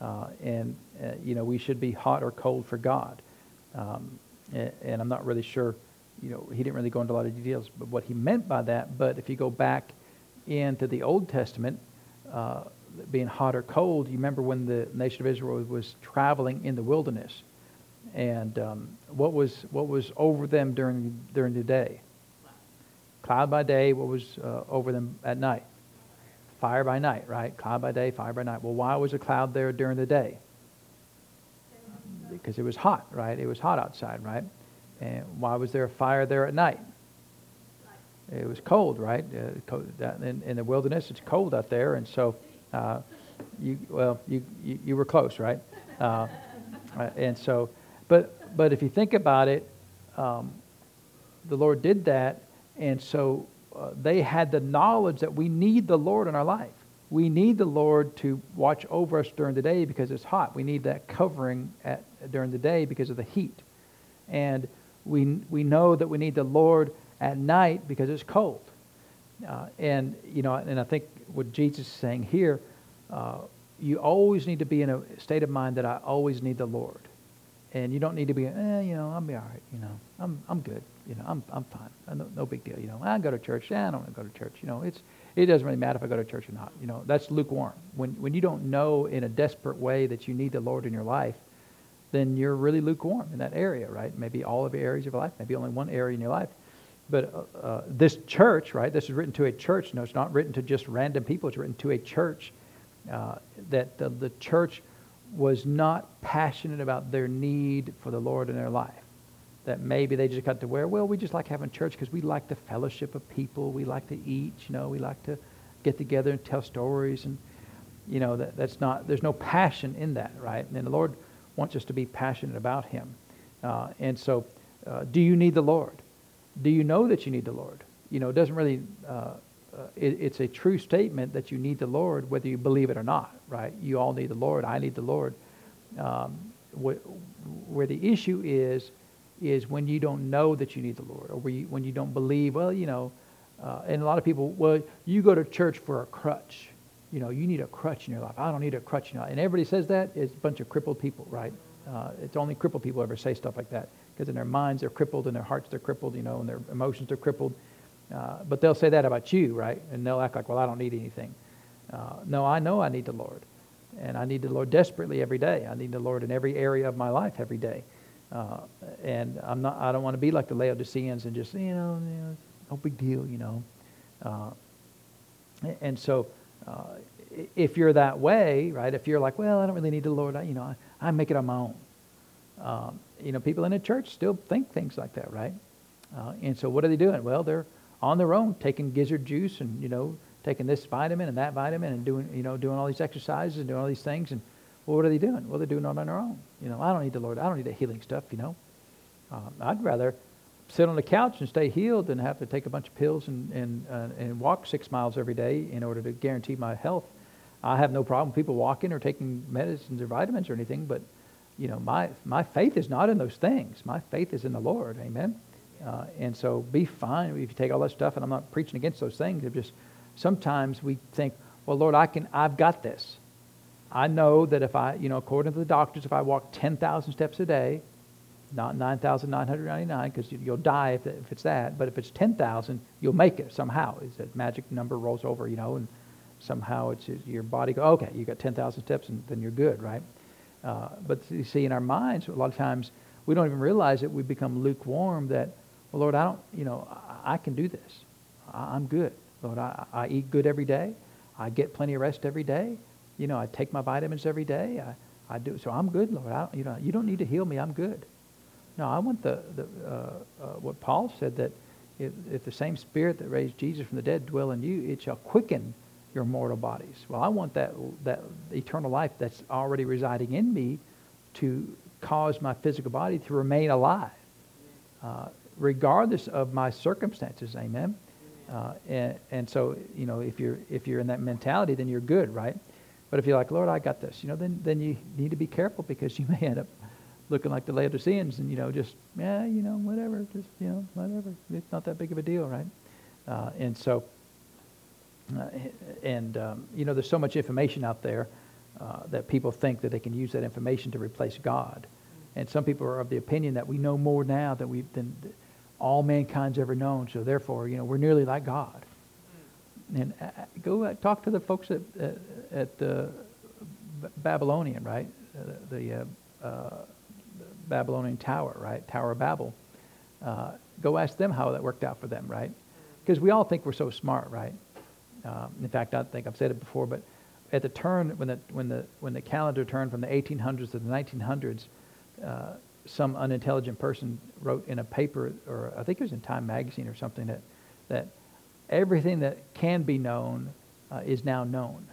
Uh, and, uh, you know, we should be hot or cold for God. Um, and, and, I'm not really sure, you know, he didn't really go into a lot of details, but what he meant by that. But if you go back into the Old Testament, uh, being hot or cold, you remember when the nation of Israel was traveling in the wilderness. And um, what, was, what was over them during, during the day? Cloud by day, what was uh, over them at night? Fire by night, right? Cloud by day, fire by night. Well, why was a cloud there during the day? Because it was hot, right? It was hot outside, right? And why was there a fire there at night? It was cold, right? Uh, in, in, the wilderness, it's cold out there, and so uh, you well, you, you, you were close, right? Uh, and so, but but if you think about it, um, the Lord did that, and so they had the knowledge that we need the Lord in our life. We need the Lord to watch over us during the day because it's hot. We need that covering at, during the day because of the heat. And we, we know that we need the Lord at night because it's cold. Uh, and, you know, and I think what Jesus is saying here, uh, you always need to be in a state of mind that I always need the Lord. And you don't need to be, eh, you know, I'll be all right, you know, I'm, I'm good you know, I'm, I'm fine. No, no big deal. You know, I go to church. Yeah, I don't want to go to church. You know, it's, it doesn't really matter if I go to church or not. You know, that's lukewarm. When, when you don't know in a desperate way that you need the Lord in your life, then you're really lukewarm in that area, right? Maybe all of your areas of your life, maybe only one area in your life. But uh, uh, this church, right, this is written to a church. No, it's not written to just random people. It's written to a church uh, that the, the church was not passionate about their need for the Lord in their life that maybe they just got to where, well, we just like having church because we like the fellowship of people. We like to eat, you know, we like to get together and tell stories. And, you know, that, that's not, there's no passion in that, right? And the Lord wants us to be passionate about Him. Uh, and so, uh, do you need the Lord? Do you know that you need the Lord? You know, it doesn't really, uh, uh, it, it's a true statement that you need the Lord, whether you believe it or not, right? You all need the Lord. I need the Lord. Um, wh- where the issue is, is when you don't know that you need the Lord, or when you don't believe, well, you know, uh, and a lot of people, well, you go to church for a crutch. You know, you need a crutch in your life. I don't need a crutch. You know, and everybody says that. It's a bunch of crippled people, right? Uh, it's only crippled people ever say stuff like that because in their minds they're crippled, in their hearts they're crippled, you know, and their emotions are crippled. Uh, but they'll say that about you, right? And they'll act like, well, I don't need anything. Uh, no, I know I need the Lord, and I need the Lord desperately every day. I need the Lord in every area of my life every day. Uh, and I'm not. I don't want to be like the Laodiceans and just you know, you know no big deal, you know. Uh, and so, uh, if you're that way, right? If you're like, well, I don't really need the Lord. I, you know, I, I make it on my own. Um, you know, people in the church still think things like that, right? Uh, and so, what are they doing? Well, they're on their own, taking gizzard juice and you know, taking this vitamin and that vitamin and doing you know, doing all these exercises and doing all these things. And well, what are they doing? Well, they're doing it on their own. You know, I don't need the Lord. I don't need that healing stuff. You know, um, I'd rather sit on the couch and stay healed than have to take a bunch of pills and and uh, and walk six miles every day in order to guarantee my health. I have no problem people walking or taking medicines or vitamins or anything, but you know, my my faith is not in those things. My faith is in the Lord. Amen. Uh, and so be fine if you take all that stuff. And I'm not preaching against those things. It's just sometimes we think, well, Lord, I can. I've got this. I know that if I, you know, according to the doctors, if I walk 10,000 steps a day, not 9,999 because you'll die if, if it's that, but if it's 10,000, you'll make it somehow. Is that magic number rolls over, you know, and somehow it's your body go, okay, you got 10,000 steps and then you're good, right? Uh, but you see, in our minds, a lot of times we don't even realize that we become lukewarm. That, well, Lord, I don't, you know, I, I can do this. I, am good, Lord. I, I eat good every day. I get plenty of rest every day. You know, I take my vitamins every day. I, I do. So I'm good, Lord. I, you know, you don't need to heal me. I'm good. No, I want the, the uh, uh, what Paul said that if, if the same spirit that raised Jesus from the dead dwell in you, it shall quicken your mortal bodies. Well, I want that, that eternal life that's already residing in me to cause my physical body to remain alive, uh, regardless of my circumstances. Amen. Uh, and, and so, you know, if you're if you're in that mentality, then you're good, right? But if you're like, Lord, I got this, you know, then then you need to be careful because you may end up looking like the Laodiceans and, you know, just, yeah, you know, whatever, just, you know, whatever. It's not that big of a deal, right? Uh, and so, uh, and, um, you know, there's so much information out there uh, that people think that they can use that information to replace God. And some people are of the opinion that we know more now than, we, than all mankind's ever known. So therefore, you know, we're nearly like God. And uh, go uh, talk to the folks at, uh, at the Babylonian, right? the Babylonian tower, right? Tower of Babel. Go ask them how that worked out for them, right? Because we all think we're so smart, right? Um, in fact, I think I've said it before, but at the turn when the when the when the calendar turned from the 1800s to the 1900s, uh, some unintelligent person wrote in a paper, or I think it was in Time magazine or something, that that everything that can be known uh, is now known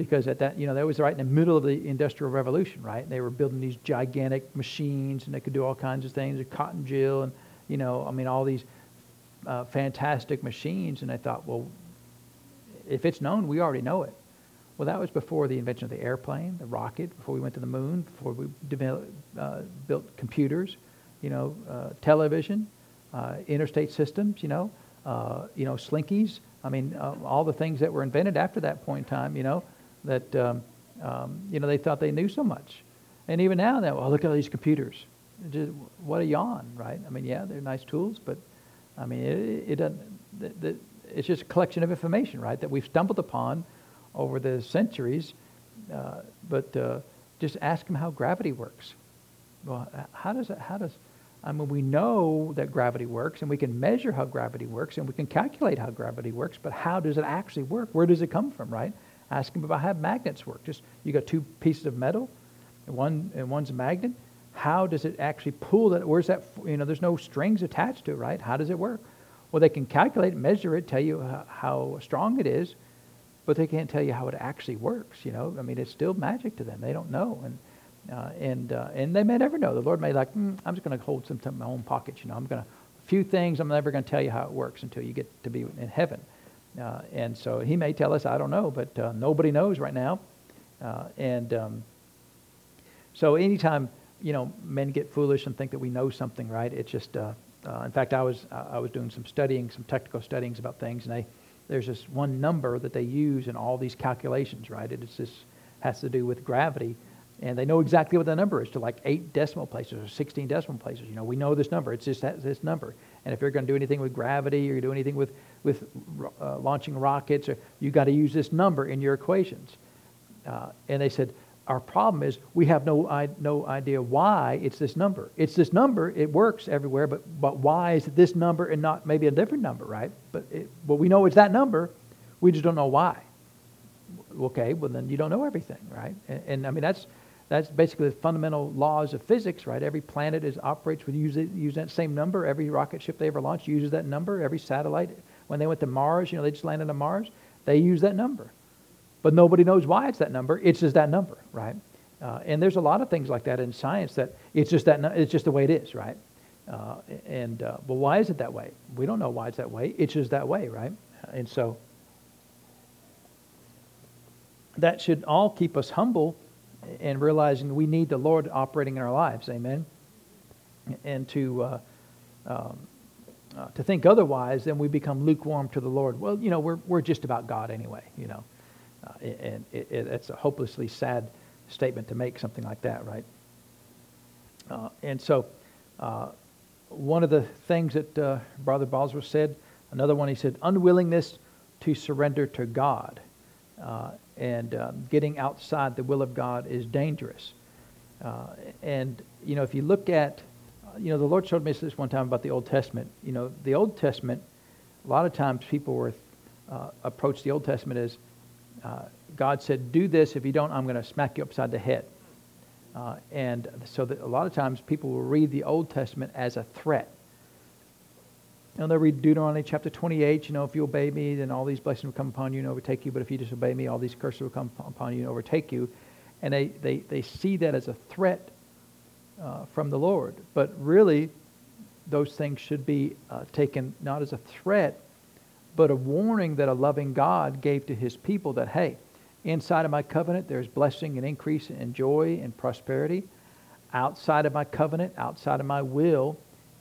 because at that, you know, that was right in the middle of the Industrial Revolution, right? They were building these gigantic machines and they could do all kinds of things, cotton gin and, you know, I mean, all these uh, fantastic machines. And I thought, well, if it's known, we already know it. Well, that was before the invention of the airplane, the rocket, before we went to the moon, before we developed, uh, built computers, you know, uh, television, uh, interstate systems, you know, uh, you know, slinkies. I mean, uh, all the things that were invented after that point in time, you know, that um, um, you know they thought they knew so much, and even now, that well, look at all these computers. Just, what a yawn, right? I mean, yeah, they're nice tools, but I mean, it, it doesn't. The, the, it's just a collection of information, right, that we've stumbled upon over the centuries. Uh, but uh, just ask them how gravity works. Well, how does it, how does I mean, we know that gravity works, and we can measure how gravity works, and we can calculate how gravity works, but how does it actually work? Where does it come from, right? Ask them about how magnets work. Just you got two pieces of metal, and one and one's a magnet. How does it actually pull that? Where's that? You know, there's no strings attached to it, right? How does it work? Well, they can calculate, measure it, tell you how, how strong it is, but they can't tell you how it actually works. You know, I mean, it's still magic to them. They don't know, and Uh, and, uh, and they may never know. The Lord may like, mm, I'm just going to hold some in my own pocket. You know, I'm going to, a few things, I'm never going to tell you how it works until you get to be in heaven. Uh, and so he may tell us, I don't know, but uh, nobody knows right now. Uh, and um, so anytime, you know, men get foolish and think that we know something, right? It's just, uh, in fact, I was, I was doing some studying, some technical studyings about things, and they, there's this one number that they use in all these calculations, right? It's just has to do with gravity and they know exactly what the number is to like eight decimal places or 16 decimal places. You know, we know this number. It's just that, this number. And if you're going to do anything with gravity or you do anything with, with uh, launching rockets, or, you got to use this number in your equations. Uh, and they said, our problem is we have no, I, no idea why it's this number. It's this number. It works everywhere, but, but why is it this number and not maybe a different number, right? But, it, but we know it's that number. We just don't know why. Okay, well, then you don't know everything, right? And, and I mean, that's that's basically the fundamental laws of physics, right? Every planet is operates with using use that same number. Every rocket ship they ever launched uses that number. Every satellite, when they went to Mars, you know, they just landed on Mars, they use that number. But nobody knows why it's that number. It's just that number, right? Uh, and there's a lot of things like that in science that it's just that it's just the way it is, right? Uh, and uh, well, why is it that way? We don't know why it's that way. It's just that way, right? And so that should all keep us humble and realizing we need the Lord operating in our lives. Amen. And to uh, um, uh, to think otherwise, then we become lukewarm to the Lord. Well, you know, we're we're just about God anyway. You know, uh, and it, it, it's a hopelessly sad statement to make something like that, right? Uh, and so, uh, one of the things that uh, Brother Bosworth said, another one he said, unwillingness to surrender to God and um, getting outside the will of God is dangerous. Uh, and, you know, if you look at, you know, the Lord showed me this one time about the Old Testament. You know, the Old Testament, a lot of times people were, uh, approach the Old Testament as uh, God said, do this. If you don't, I'm going to smack you upside the head. Uh, and so that a lot of times people will read the Old Testament as a threat and they'll read Deuteronomy chapter 28, you know, if you obey me, then all these blessings will come upon you and overtake you. But if you disobey me, all these curses will come upon you and overtake you. And they, they, they see that as a threat uh, from the Lord. But really, those things should be uh, taken not as a threat, but a warning that a loving God gave to his people that, hey, inside of my covenant, there's blessing and increase and joy and prosperity. Outside of my covenant, outside of my will,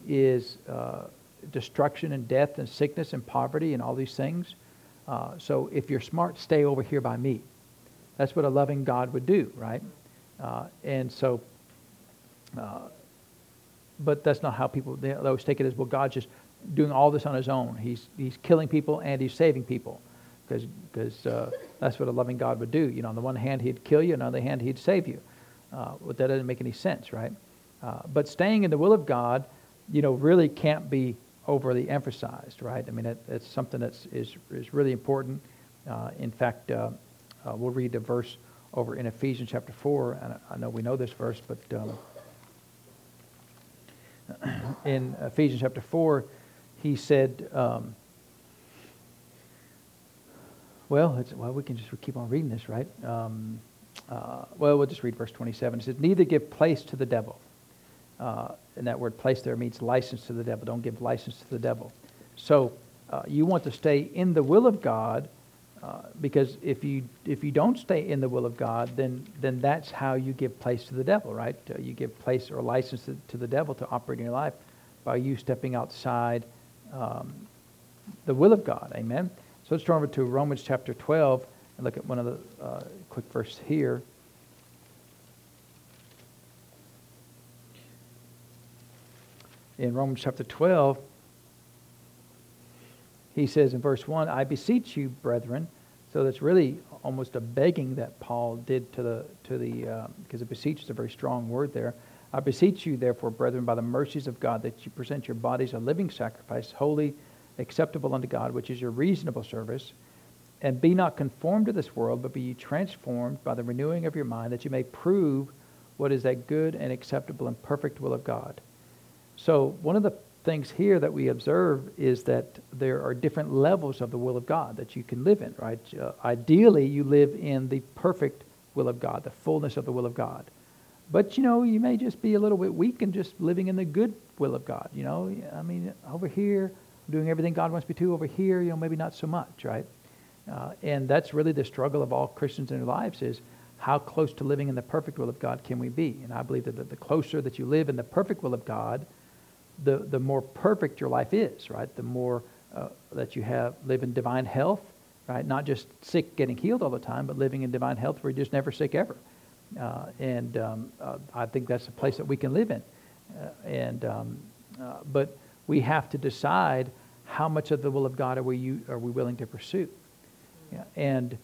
is. Uh, destruction and death and sickness and poverty and all these things. Uh, so if you're smart, stay over here by me. That's what a loving God would do, right? Uh, and so, uh, but that's not how people, they always take it as, well, God's just doing all this on his own. He's, he's killing people and he's saving people because uh, that's what a loving God would do. You know, on the one hand, he'd kill you, on the other hand, he'd save you. Uh, but that doesn't make any sense, right? Uh, but staying in the will of God, you know, really can't be overly emphasized, right? I mean, it, it's something that is, is really important. Uh, in fact, uh, uh, we'll read the verse over in Ephesians chapter 4, and I know we know this verse, but um, in Ephesians chapter 4, he said, um, well, well, we can just keep on reading this, right? Um, uh, well, we'll just read verse 27. It says, Neither give place to the devil. Uh, and that word place there means license to the devil. Don't give license to the devil. So uh, you want to stay in the will of God uh, because if you if you don't stay in the will of God, then then that's how you give place to the devil, right? Uh, you give place or license to, to, the devil to operate in your life by you stepping outside um, the will of God. Amen. So let's turn over to Romans chapter 12 and look at one of the uh, quick verses here. In Romans chapter 12, he says in verse 1, I beseech you, brethren. So that's really almost a begging that Paul did to the, to the because uh, beseech is a very strong word there. I beseech you, therefore, brethren, by the mercies of God, that you present your bodies a living sacrifice, holy, acceptable unto God, which is your reasonable service. And be not conformed to this world, but be ye transformed by the renewing of your mind, that you may prove what is that good and acceptable and perfect will of God. So one of the things here that we observe is that there are different levels of the will of God that you can live in, right? Uh, ideally, you live in the perfect will of God, the fullness of the will of God. but you know, you may just be a little bit weak and just living in the good will of God. You know, I mean, over here, doing everything God wants me to. Over here, you know, maybe not so much, right? Uh, and that's really the struggle of all Christians in their lives is how close to living in the perfect will of God can we be? And I believe that the closer that you live in the perfect will of God, the, the more perfect your life is, right? The more uh, that you have live in divine health, right? Not just sick, getting healed all the time, but living in divine health where you're just never sick ever. Uh, and um, uh, I think that's a place that we can live in. Uh, and um, uh, but we have to decide how much of the will of God are we are we willing to pursue. Yeah. And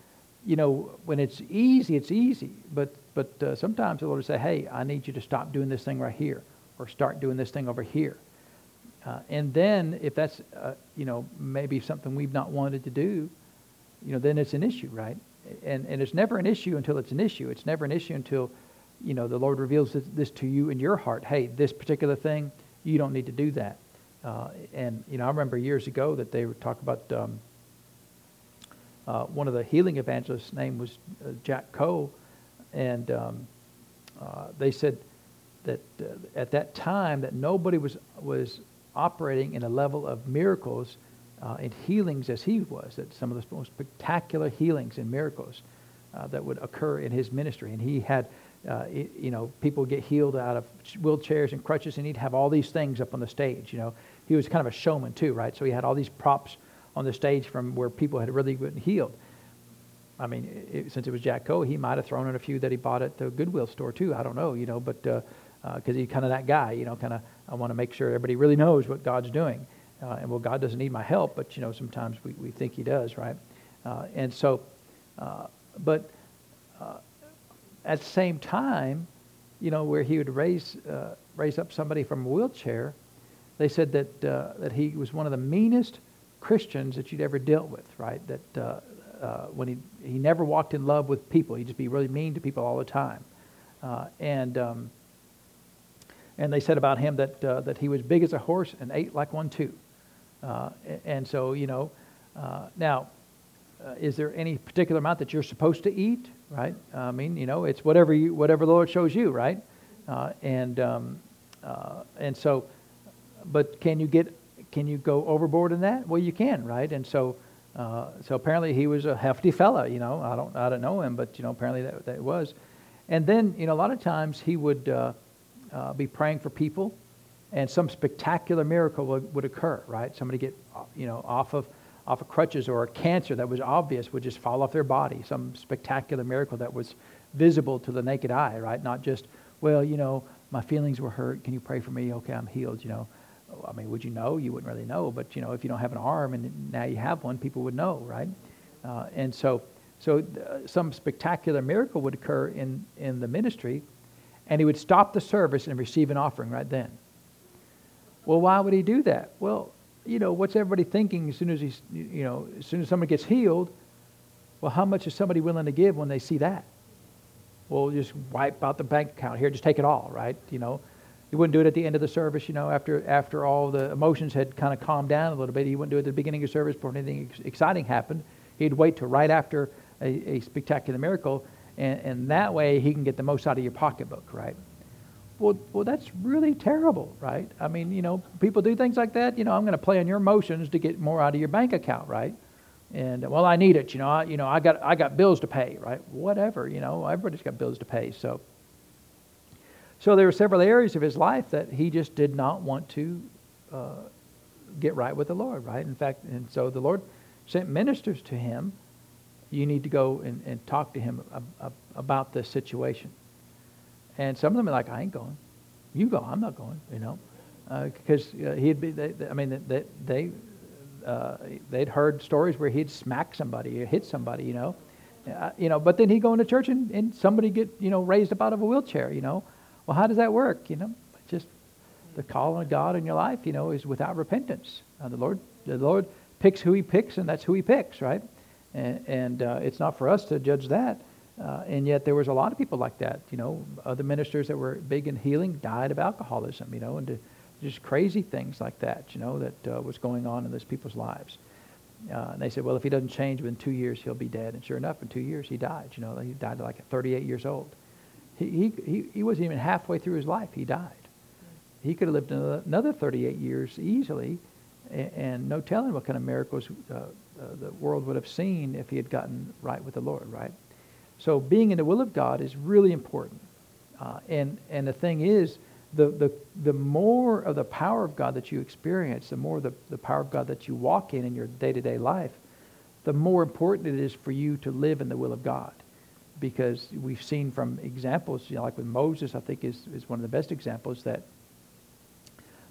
you know, when it's easy, it's easy. But but uh, sometimes the Lord will say, "Hey, I need you to stop doing this thing right here, or start doing this thing over here." Uh, and then, if that's uh, you know maybe something we've not wanted to do, you know, then it's an issue, right? and, and it's never an issue until it's an issue. It's never an issue until, you know, the Lord reveals this, this to you in your heart. Hey, this particular thing, you don't need to do that. Uh, and, you know, I remember years ago that they would talk about um, uh, one of the healing evangelists' name was uh, Jack Coe. And um, uh, they said that at that time that nobody was, was operating in a level of miracles uh, in healings as he was, that some of the most spectacular healings and miracles uh, that would occur in his ministry. And he had, uh, you know, people get healed out of wheelchairs and crutches, and he'd have all these things up on the stage. You know, he was kind of a showman too, right? So he had all these props on the stage from where people had really been healed. I mean, it, since it was Jack Coe, he might have thrown in a few that he bought at the Goodwill store too. I don't know, you know, but because uh, he's kind of that guy, you know, kind of I want to make sure everybody really knows what God's doing. Uh, and well, God doesn't need my help, but you know sometimes we, we think He does, right? Uh, and so, uh, but uh, at the same time, you know, where He would raise uh, raise up somebody from a wheelchair, they said that that He was one of the meanest Christians that you'd ever dealt with, right? That when he he never walked in love with people, he'd just be really mean to people all the time, and um, and they said about him that that he was big as a horse and ate like one too. Uh, and so, you know, uh, now, uh, is there any particular amount that you're supposed to eat? Right? I mean, you know, it's whatever you, whatever the Lord shows you, right? Uh, and um, uh, and so, but can you get, can you go overboard in that? Well, you can, right? And so, uh, so apparently he was a hefty fella. You know, I don't, I don't know him, but you know, apparently that that was. And then, you know, a lot of times he would be praying for people and some spectacular miracle would, would occur, right? Somebody get, you know, off of off of crutches or a cancer that was obvious would just fall off their body. Some spectacular miracle that was visible to the naked eye, right? Not just, well, you know, my feelings were hurt. Can you pray for me? Okay, I'm healed. You know, I mean, would you know? You wouldn't really know, but you know, if you don't have an arm and now you have one, people would know, right? Uh, and so, so uh, some spectacular miracle would occur in in the ministry, and he would stop the service and receive an offering right then. Well, why would he do that? Well, you know, what's everybody thinking as soon as he's, you know, as soon as someone gets healed? Well, how much is somebody willing to give when they see that? Well, just wipe out the bank account here, just take it all, right? You know, he wouldn't do it at the end of the service, you know, after after all the emotions had kind of calmed down a little bit. He wouldn't do it at the beginning of service before anything exciting happened. He'd wait till right after a, a spectacular miracle, and, and that way he can get the most out of your pocketbook, right? Well, well, that's really terrible, right? I mean, you know, people do things like that. You know, I'm going to play on your emotions to get more out of your bank account, right? And well, I need it. You know, I, you know, I got, I got bills to pay, right? Whatever. You know, everybody's got bills to pay. So, so there were several areas of his life that he just did not want to uh, get right with the Lord, right? In fact, and so the Lord sent ministers to him. You need to go and, and talk to him about this situation. And some of them are like, I ain't going. You go. I'm not going. You know, because uh, uh, he'd be. They, they, I mean, they they uh, they'd heard stories where he'd smack somebody or hit somebody. You know, uh, you know. But then he'd go into church and, and somebody get you know raised up out of a wheelchair. You know, well, how does that work? You know, just the call of God in your life. You know, is without repentance. Uh, the Lord, the Lord picks who He picks, and that's who He picks, right? And, and uh, it's not for us to judge that. Uh, and yet there was a lot of people like that. You know, other ministers that were big in healing died of alcoholism. You know, and just crazy things like that. You know, that uh, was going on in those people's lives. Uh, and they said, well, if he doesn't change within two years, he'll be dead. And sure enough, in two years, he died. You know, he died like at 38 years old. He, he, he wasn't even halfway through his life. He died. He could have lived another 38 years easily, and, and no telling what kind of miracles uh, uh, the world would have seen if he had gotten right with the Lord, right? So being in the will of God is really important. Uh, and, and the thing is, the, the, the more of the power of God that you experience, the more the, the power of God that you walk in in your day-to-day life, the more important it is for you to live in the will of God. Because we've seen from examples, you know, like with Moses, I think is, is one of the best examples that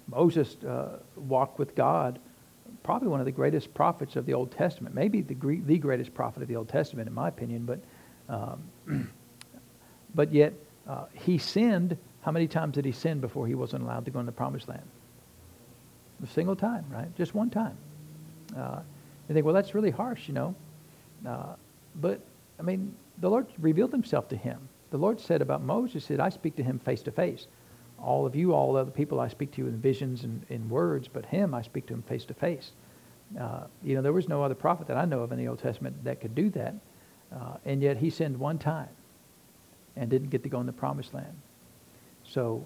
Moses uh, walked with God, probably one of the greatest prophets of the Old Testament, maybe the, the greatest prophet of the Old Testament, in my opinion, but, um, but yet uh, he sinned. How many times did he sin before he wasn't allowed to go in the promised land? A single time, right? Just one time. Uh, you think, well, that's really harsh, you know. Uh, but, I mean, the Lord revealed himself to him. The Lord said about Moses, said, I speak to him face to face. All of you, all the other people, I speak to you in visions and in words, but him, I speak to him face to face. You know, there was no other prophet that I know of in the Old Testament that could do that. Uh, and yet he sinned one time and didn't get to go in the promised land. So,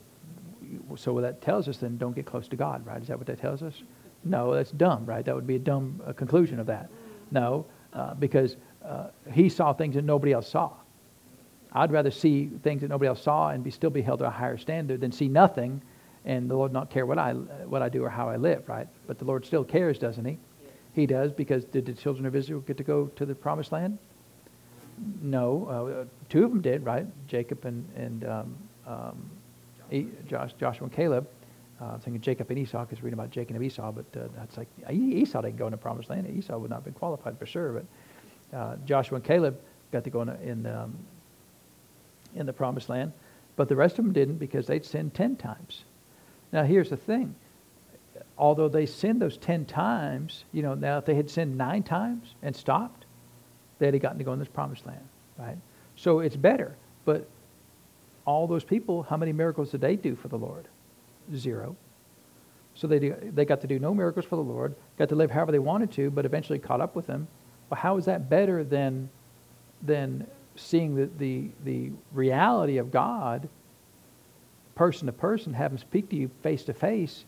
so what that tells us then, don't get close to God, right? Is that what that tells us? No, that's dumb, right? That would be a dumb uh, conclusion of that. No, uh, because uh, he saw things that nobody else saw. I'd rather see things that nobody else saw and be still be held to a higher standard than see nothing and the Lord not care what I, what I do or how I live, right? But the Lord still cares, doesn't he? He does because did the children of Israel get to go to the promised land? No, uh, two of them did, right? Jacob and, and um, um, Josh, Joshua and Caleb. Uh, I'm thinking Jacob and Esau because reading about Jacob and Esau, but uh, that's like Esau didn't go in the promised land. Esau would not have been qualified for sure, but uh, Joshua and Caleb got to go in, in, um, in the promised land, but the rest of them didn't because they'd sinned ten times. Now here's the thing: although they sinned those ten times, you know, now if they had sinned nine times and stopped, they'd have gotten to go in this promised land, right? So it's better, but all those people, how many miracles did they do for the Lord? Zero. So they, they got to do no miracles for the Lord, got to live however they wanted to, but eventually caught up with him. Well, how is that better than, than seeing the, the, the reality of God person to person, have him speak to you face to face,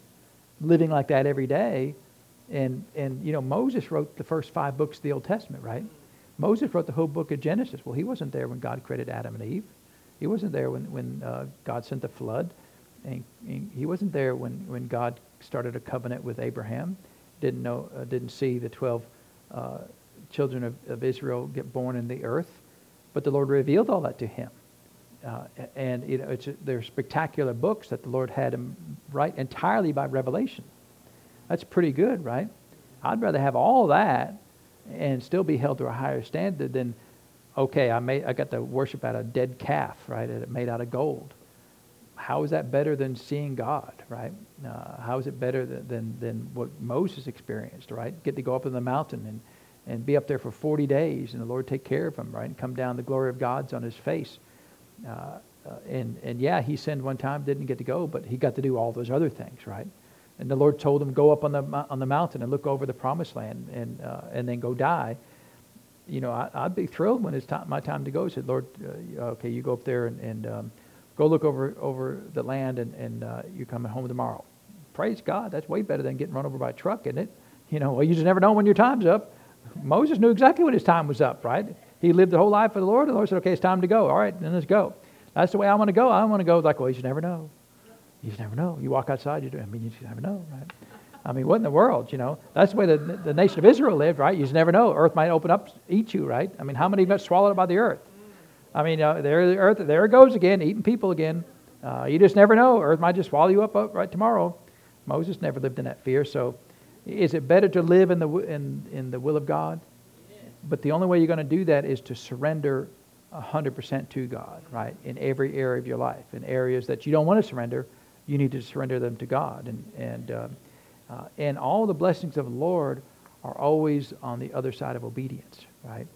living like that every day? And, and, you know, Moses wrote the first five books of the Old Testament, right? Moses wrote the whole book of Genesis. Well, he wasn't there when God created Adam and Eve. He wasn't there when, when uh, God sent the flood. And, he wasn't there when, when God started a covenant with Abraham. Didn't know, uh, didn't see the 12 uh, children of, of Israel get born in the earth. But the Lord revealed all that to him. Uh, and you know, it's they're spectacular books that the Lord had him write entirely by revelation. That's pretty good, right? I'd rather have all that and still be held to a higher standard than, okay, I made, I got to worship at a dead calf, right? Made out of gold how is that better than seeing God, right? Uh, how is it better than, than, than, what Moses experienced, right? Get to go up in the mountain and, and be up there for 40 days and the Lord take care of him, right? And come down, the glory of God's on his face. Uh, uh, and, and yeah, he sinned one time, didn't get to go, but he got to do all those other things, right? And the Lord told him, go up on the, on the mountain and look over the promised land and, uh, and then go die. You know, I, would be thrilled when it's time, my time to go. He said, Lord, uh, okay, you go up there and, and um, Go look over, over the land and, and uh, you're coming home tomorrow. Praise God. That's way better than getting run over by a truck, isn't it? You know, well, you just never know when your time's up. Moses knew exactly when his time was up, right? He lived the whole life for the Lord. And the Lord said, okay, it's time to go. All right, then let's go. That's the way I want to go. I want to go like, well, you just never know. You just never know. You walk outside, you do. I mean, you just never know, right? I mean, what in the world, you know? That's the way the, the nation of Israel lived, right? You just never know. Earth might open up, eat you, right? I mean, how many got swallowed up by the earth? I mean, uh, there the earth, there it goes again, eating people again. Uh, you just never know. Earth might just swallow you up, up right tomorrow. Moses never lived in that fear. So, is it better to live in the in in the will of God? But the only way you're going to do that is to surrender 100% to God, right? In every area of your life. In areas that you don't want to surrender, you need to surrender them to God. And and uh, uh, and all the blessings of the Lord are always on the other side of obedience, right?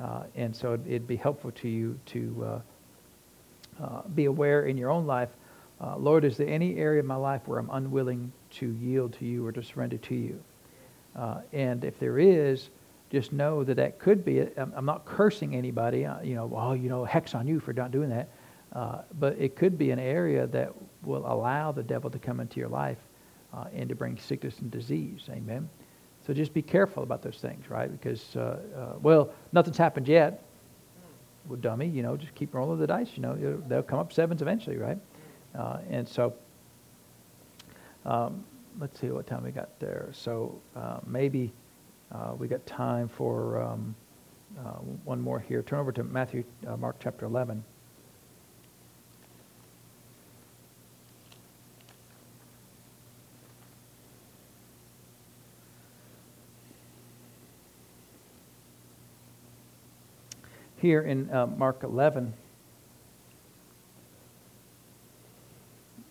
Uh, and so it'd be helpful to you to uh, uh, be aware in your own life, uh, Lord, is there any area of my life where I'm unwilling to yield to you or to surrender to you? Uh, and if there is, just know that that could be. I'm not cursing anybody. you know, well, you know, hex on you for not doing that. Uh, but it could be an area that will allow the devil to come into your life uh, and to bring sickness and disease. Amen. So just be careful about those things, right? Because, uh, uh, well, nothing's happened yet. Well, dummy, you know, just keep rolling the dice. You know, they'll come up sevens eventually, right? Uh, and so, um, let's see what time we got there. So uh, maybe uh, we got time for um, uh, one more here. Turn over to Matthew, Mark chapter 11. here in uh, Mark 11,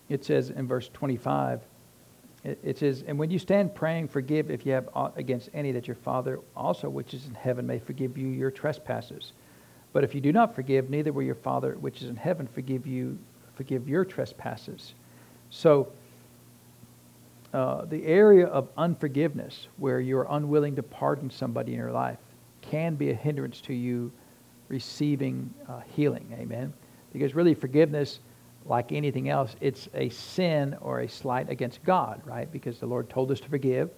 it says in verse 25, it, says, And when you stand praying, forgive if you have aught against any, that your Father also, which is in heaven, may forgive you your trespasses. But if you do not forgive, neither will your Father, which is in heaven, forgive you forgive your trespasses. So, uh, the area of unforgiveness, where you're unwilling to pardon somebody in your life, can be a hindrance to you receiving uh, healing. Amen. Because really, forgiveness, like anything else, it's a sin or a slight against God, right? Because the Lord told us to forgive,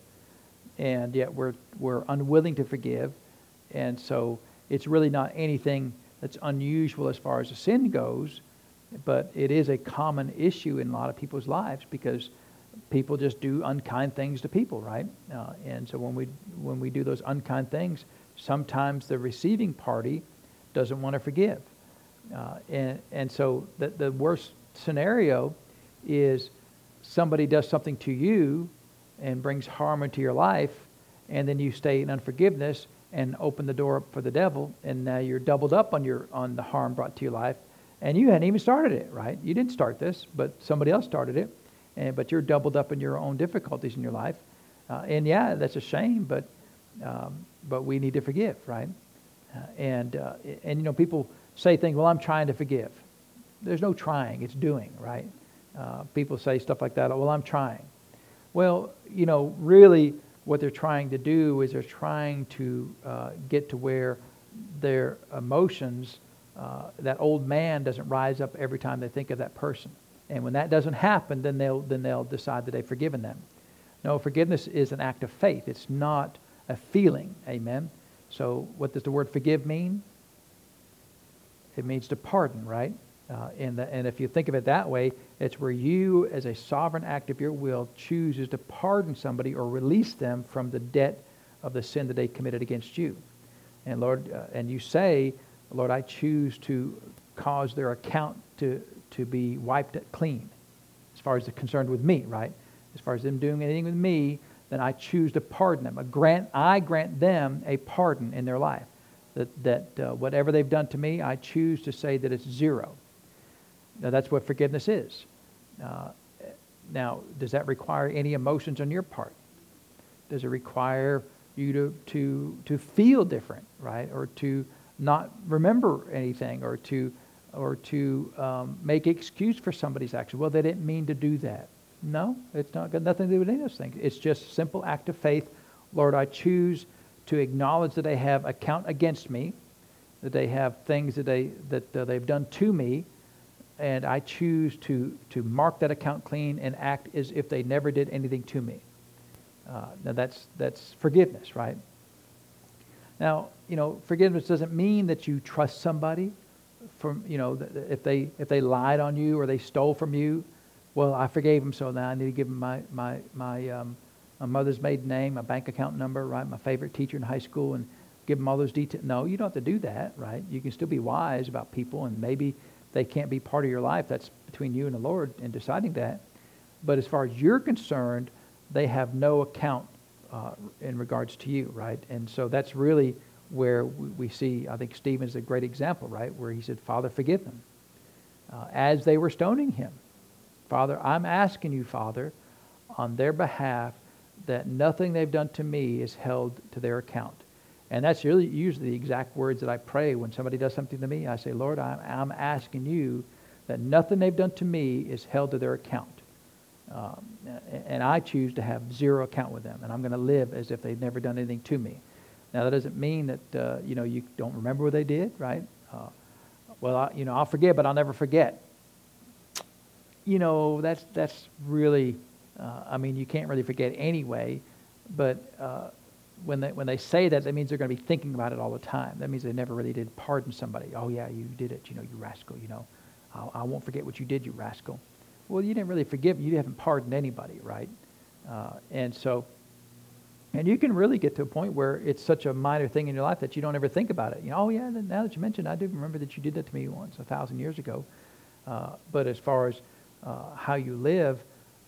and yet we're, we're unwilling to forgive. And so it's really not anything that's unusual as far as a sin goes, but it is a common issue in a lot of people's lives because people just do unkind things to people, right? Uh, and so when we when we do those unkind things, sometimes the receiving party doesn't want to forgive. Uh, and, and so the, the worst scenario is somebody does something to you and brings harm into your life, and then you stay in unforgiveness and open the door up for the devil, and now you're doubled up on your on the harm brought to your life, and you hadn't even started it, right? You didn't start this, but somebody else started it, and but you're doubled up in your own difficulties in your life, uh, and yeah, that's a shame, but um, but we need to forgive, right? Uh, and, uh, and, you know, people say things, well, I'm trying to forgive. There's no trying, it's doing, right? Uh, people say stuff like that, well, I'm trying. Well, you know, really what they're trying to do is they're trying to uh, get to where their emotions, uh, that old man doesn't rise up every time they think of that person. And when that doesn't happen, then they'll, then they'll decide that they've forgiven them. No, forgiveness is an act of faith. It's not a feeling. Amen. So, what does the word forgive mean? It means to pardon, right? Uh, and, the, and if you think of it that way, it's where you, as a sovereign act of your will, chooses to pardon somebody or release them from the debt of the sin that they committed against you. And Lord, uh, and you say, Lord, I choose to cause their account to, to be wiped clean, as far as they're concerned with me, right? As far as them doing anything with me, then I choose to pardon them. I grant, I grant them a pardon in their life. That, that uh, whatever they've done to me, I choose to say that it's zero. Now, that's what forgiveness is. Uh, now, does that require any emotions on your part? Does it require you to, to, to feel different, right? Or to not remember anything or to, or to um, make excuse for somebody's action? Well, they didn't mean to do that. No, it's not got nothing to do with any of those things. It's just simple act of faith. Lord, I choose to acknowledge that they have a count against me, that they have things that they that uh, they've done to me, and I choose to to mark that account clean and act as if they never did anything to me. Uh, now that's that's forgiveness, right? Now you know forgiveness doesn't mean that you trust somebody. From you know if they if they lied on you or they stole from you, well, I forgave him, so now I need to give him my, my, my, um, my mother's maiden name, my bank account number, right, my favorite teacher in high school, and give them all those details. No, you don't have to do that, right? You can still be wise about people, and maybe they can't be part of your life. That's between you and the Lord in deciding that. But as far as you're concerned, they have no account uh, in regards to you, right? And so that's really where we see, I think Stephen's a great example, right? Where he said, Father, forgive them. Uh, as they were stoning him, Father, I'm asking you, Father, on their behalf, that nothing they've done to me is held to their account. And that's really usually the exact words that I pray when somebody does something to me. I say, Lord, I'm, I'm asking you that nothing they've done to me is held to their account. Um, and I choose to have zero account with them. And I'm going to live as if they've never done anything to me. Now, that doesn't mean that, uh, you know, you don't remember what they did, right? Uh, well, I, you know, I'll forgive, but I'll never forget. You know, that's, that's really, uh, I mean, you can't really forget anyway, but uh, when, they, when they say that, that means they're going to be thinking about it all the time. That means they never really did pardon somebody. Oh, yeah, you did it, you know, you rascal, you know. I will not forget what you did, you rascal. Well, you didn't really forgive. You haven't pardoned anybody, right? Uh, and so, and you can really get to a point where it's such a minor thing in your life that you don't ever think about it. You know, oh yeah, now that you mentioned, I do remember that you did that to me once a thousand years ago. Uh, but as far as uh, how you live,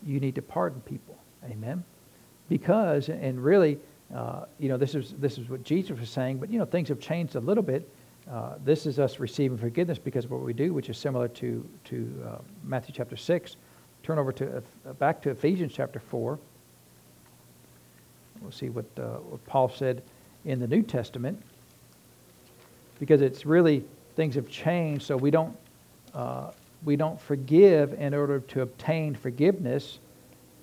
you need to pardon people. Amen. Because, and really, uh, you know, this is this is what Jesus was saying. But you know, things have changed a little bit. Uh, this is us receiving forgiveness because of what we do, which is similar to to uh, Matthew chapter six. Turn over to uh, back to Ephesians chapter four. We'll see what, uh, what Paul said in the New Testament because it's really things have changed, so we don't uh, we don't forgive in order to obtain forgiveness.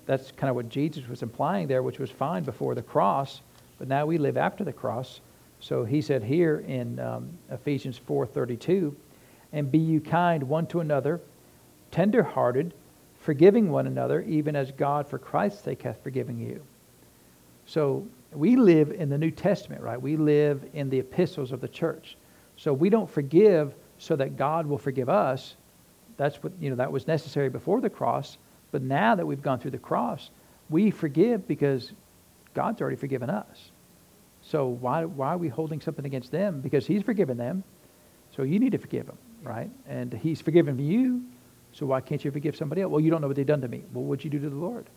That's kind of what Jesus was implying there, which was fine before the cross, but now we live after the cross. So he said here in um, Ephesians 4:32, "And be you kind one to another, tender-hearted, forgiving one another, even as God for Christ's sake hath forgiven you." So we live in the New Testament, right? We live in the epistles of the church. So we don't forgive so that God will forgive us. That's what, you know, that was necessary before the cross. But now that we've gone through the cross, we forgive because God's already forgiven us. So why, why are we holding something against them? Because He's forgiven them. So you need to forgive them, right? And He's forgiven you. So why can't you forgive somebody else? Well, you don't know what they've done to me. Well, what'd you do to the Lord?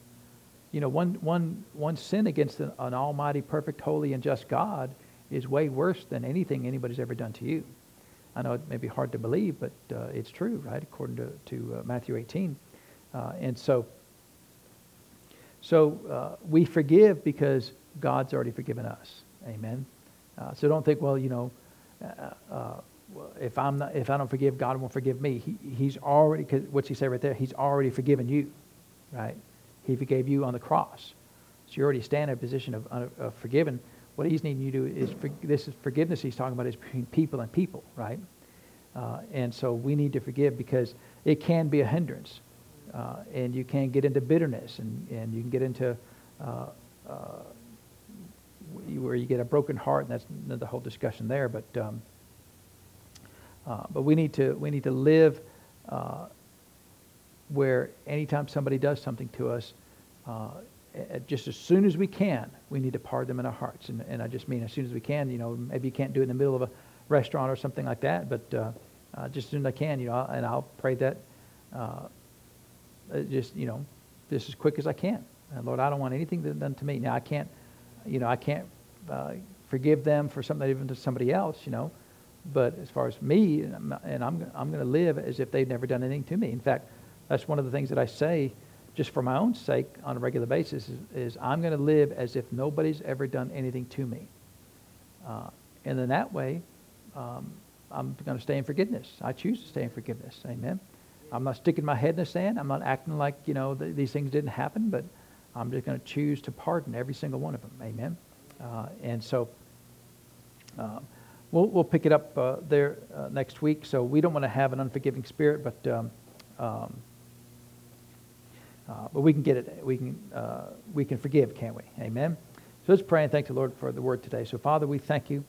you know, one, one, one sin against an, an almighty, perfect, holy, and just God is way worse than anything anybody's ever done to you. I know it may be hard to believe, but uh, it's true, right? According to, to uh, Matthew 18. Uh, and so, so uh, we forgive because God's already forgiven us. Amen. Uh, so don't think, well, you know, if I'm not, if I don't forgive, God won't forgive me. He, he's already, cause what's he say right there? He's already forgiven you, right? He forgave you on the cross. So you already stand in a position of, of forgiven. What he's needing you to do is, for, this is forgiveness he's talking about is between people and people, right? Uh, and so we need to forgive because it can be a hindrance. Uh, and you can get into bitterness and, and you can get into uh, uh where you get a broken heart, and that's the whole discussion there. But um, uh, but we need to we need to live uh, where anytime somebody does something to us, just as soon as we can, we need to pardon them in our hearts. And, and I just mean as soon as we can. You know, maybe you can't do it in the middle of a restaurant or something like that, but uh, uh, just as soon as I can, you know, and I'll pray that uh, just, you know, just as quick as I can. And Lord, I don't want anything done to me. Now, I can't, you know, I can't uh, forgive them for something even to somebody else, you know. But as far as me, and I'm, I'm going to live as if they've never done anything to me. In fact, that's one of the things that I say just for my own sake on a regular basis is, is I'm going to live as if nobody's ever done anything to me. Uh, and in that way, um, I'm going to stay in forgiveness. I choose to stay in forgiveness. Amen. I'm not sticking my head in the sand. I'm not acting like, you know, th- these things didn't happen, but I'm just going to choose to pardon every single one of them. Amen. Uh, and so uh, we'll, we'll pick it up uh, there uh, next week. So we don't want to have an unforgiving spirit, but um, um, uh, but we can get it. We can, uh, we can forgive, can't we? Amen. So let's pray and thank the Lord for the word today. So, Father, we thank you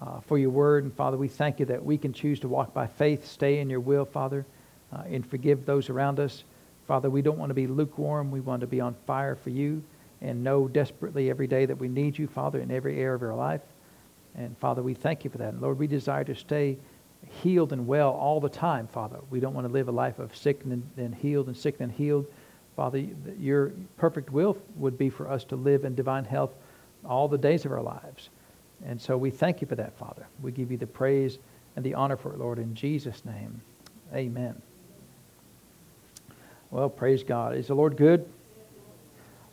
uh, for your word. And, Father, we thank you that we can choose to walk by faith, stay in your will, Father, uh, and forgive those around us. Father, we don't want to be lukewarm. We want to be on fire for you and know desperately every day that we need you, Father, in every area of our life. And, Father, we thank you for that. And, Lord, we desire to stay healed and well all the time, Father. We don't want to live a life of sick and, and healed and sick and healed. Father, your perfect will would be for us to live in divine health all the days of our lives. And so we thank you for that, Father. We give you the praise and the honor for it, Lord, in Jesus' name. Amen. Well, praise God. Is the Lord good?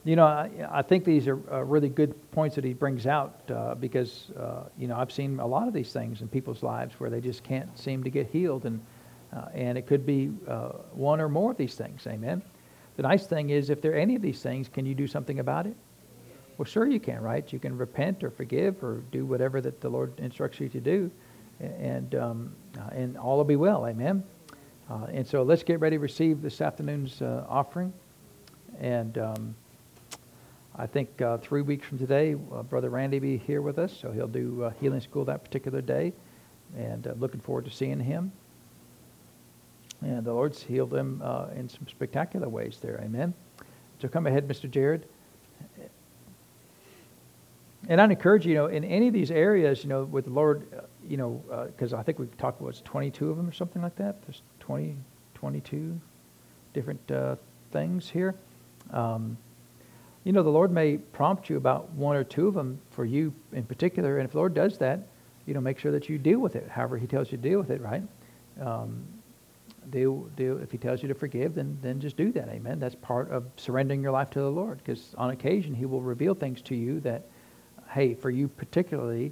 You know, I, I think these are uh, really good points that he brings out uh, because, uh, you know, I've seen a lot of these things in people's lives where they just can't seem to get healed. And, uh, and it could be uh, one or more of these things. Amen. The nice thing is, if there are any of these things, can you do something about it? Well, sure you can, right? You can repent or forgive or do whatever that the Lord instructs you to do. and, um, uh, and all will be well. Amen. Uh, and so let's get ready to receive this afternoon's uh, offering. And um, I think uh, three weeks from today, uh, Brother Randy will be here with us, so he'll do uh, healing school that particular day. And looking forward to seeing him. And the Lord's healed him uh, in some spectacular ways there. Amen. So come ahead, Mr. Jared. And I'd encourage you, you know, in any of these areas, you know, with the Lord, uh, you know, because I think we've talked about 22 of them or something like that. There's 20, 22 different uh, things here. Um, you know, the Lord may prompt you about one or two of them for you in particular, and if the Lord does that, you know, make sure that you deal with it. However, He tells you to deal with it, right? Um, do, do, if He tells you to forgive, then then just do that. Amen. That's part of surrendering your life to the Lord, because on occasion He will reveal things to you that, hey, for you particularly,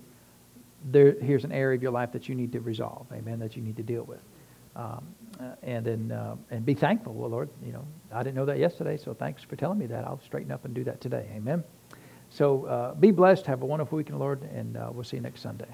there here's an area of your life that you need to resolve. Amen. That you need to deal with. Um, uh, and then uh, and be thankful. Well, Lord, you know, I didn't know that yesterday, so thanks for telling me that. I'll straighten up and do that today. Amen. So uh, be blessed. Have a wonderful weekend, Lord, and uh, we'll see you next Sunday.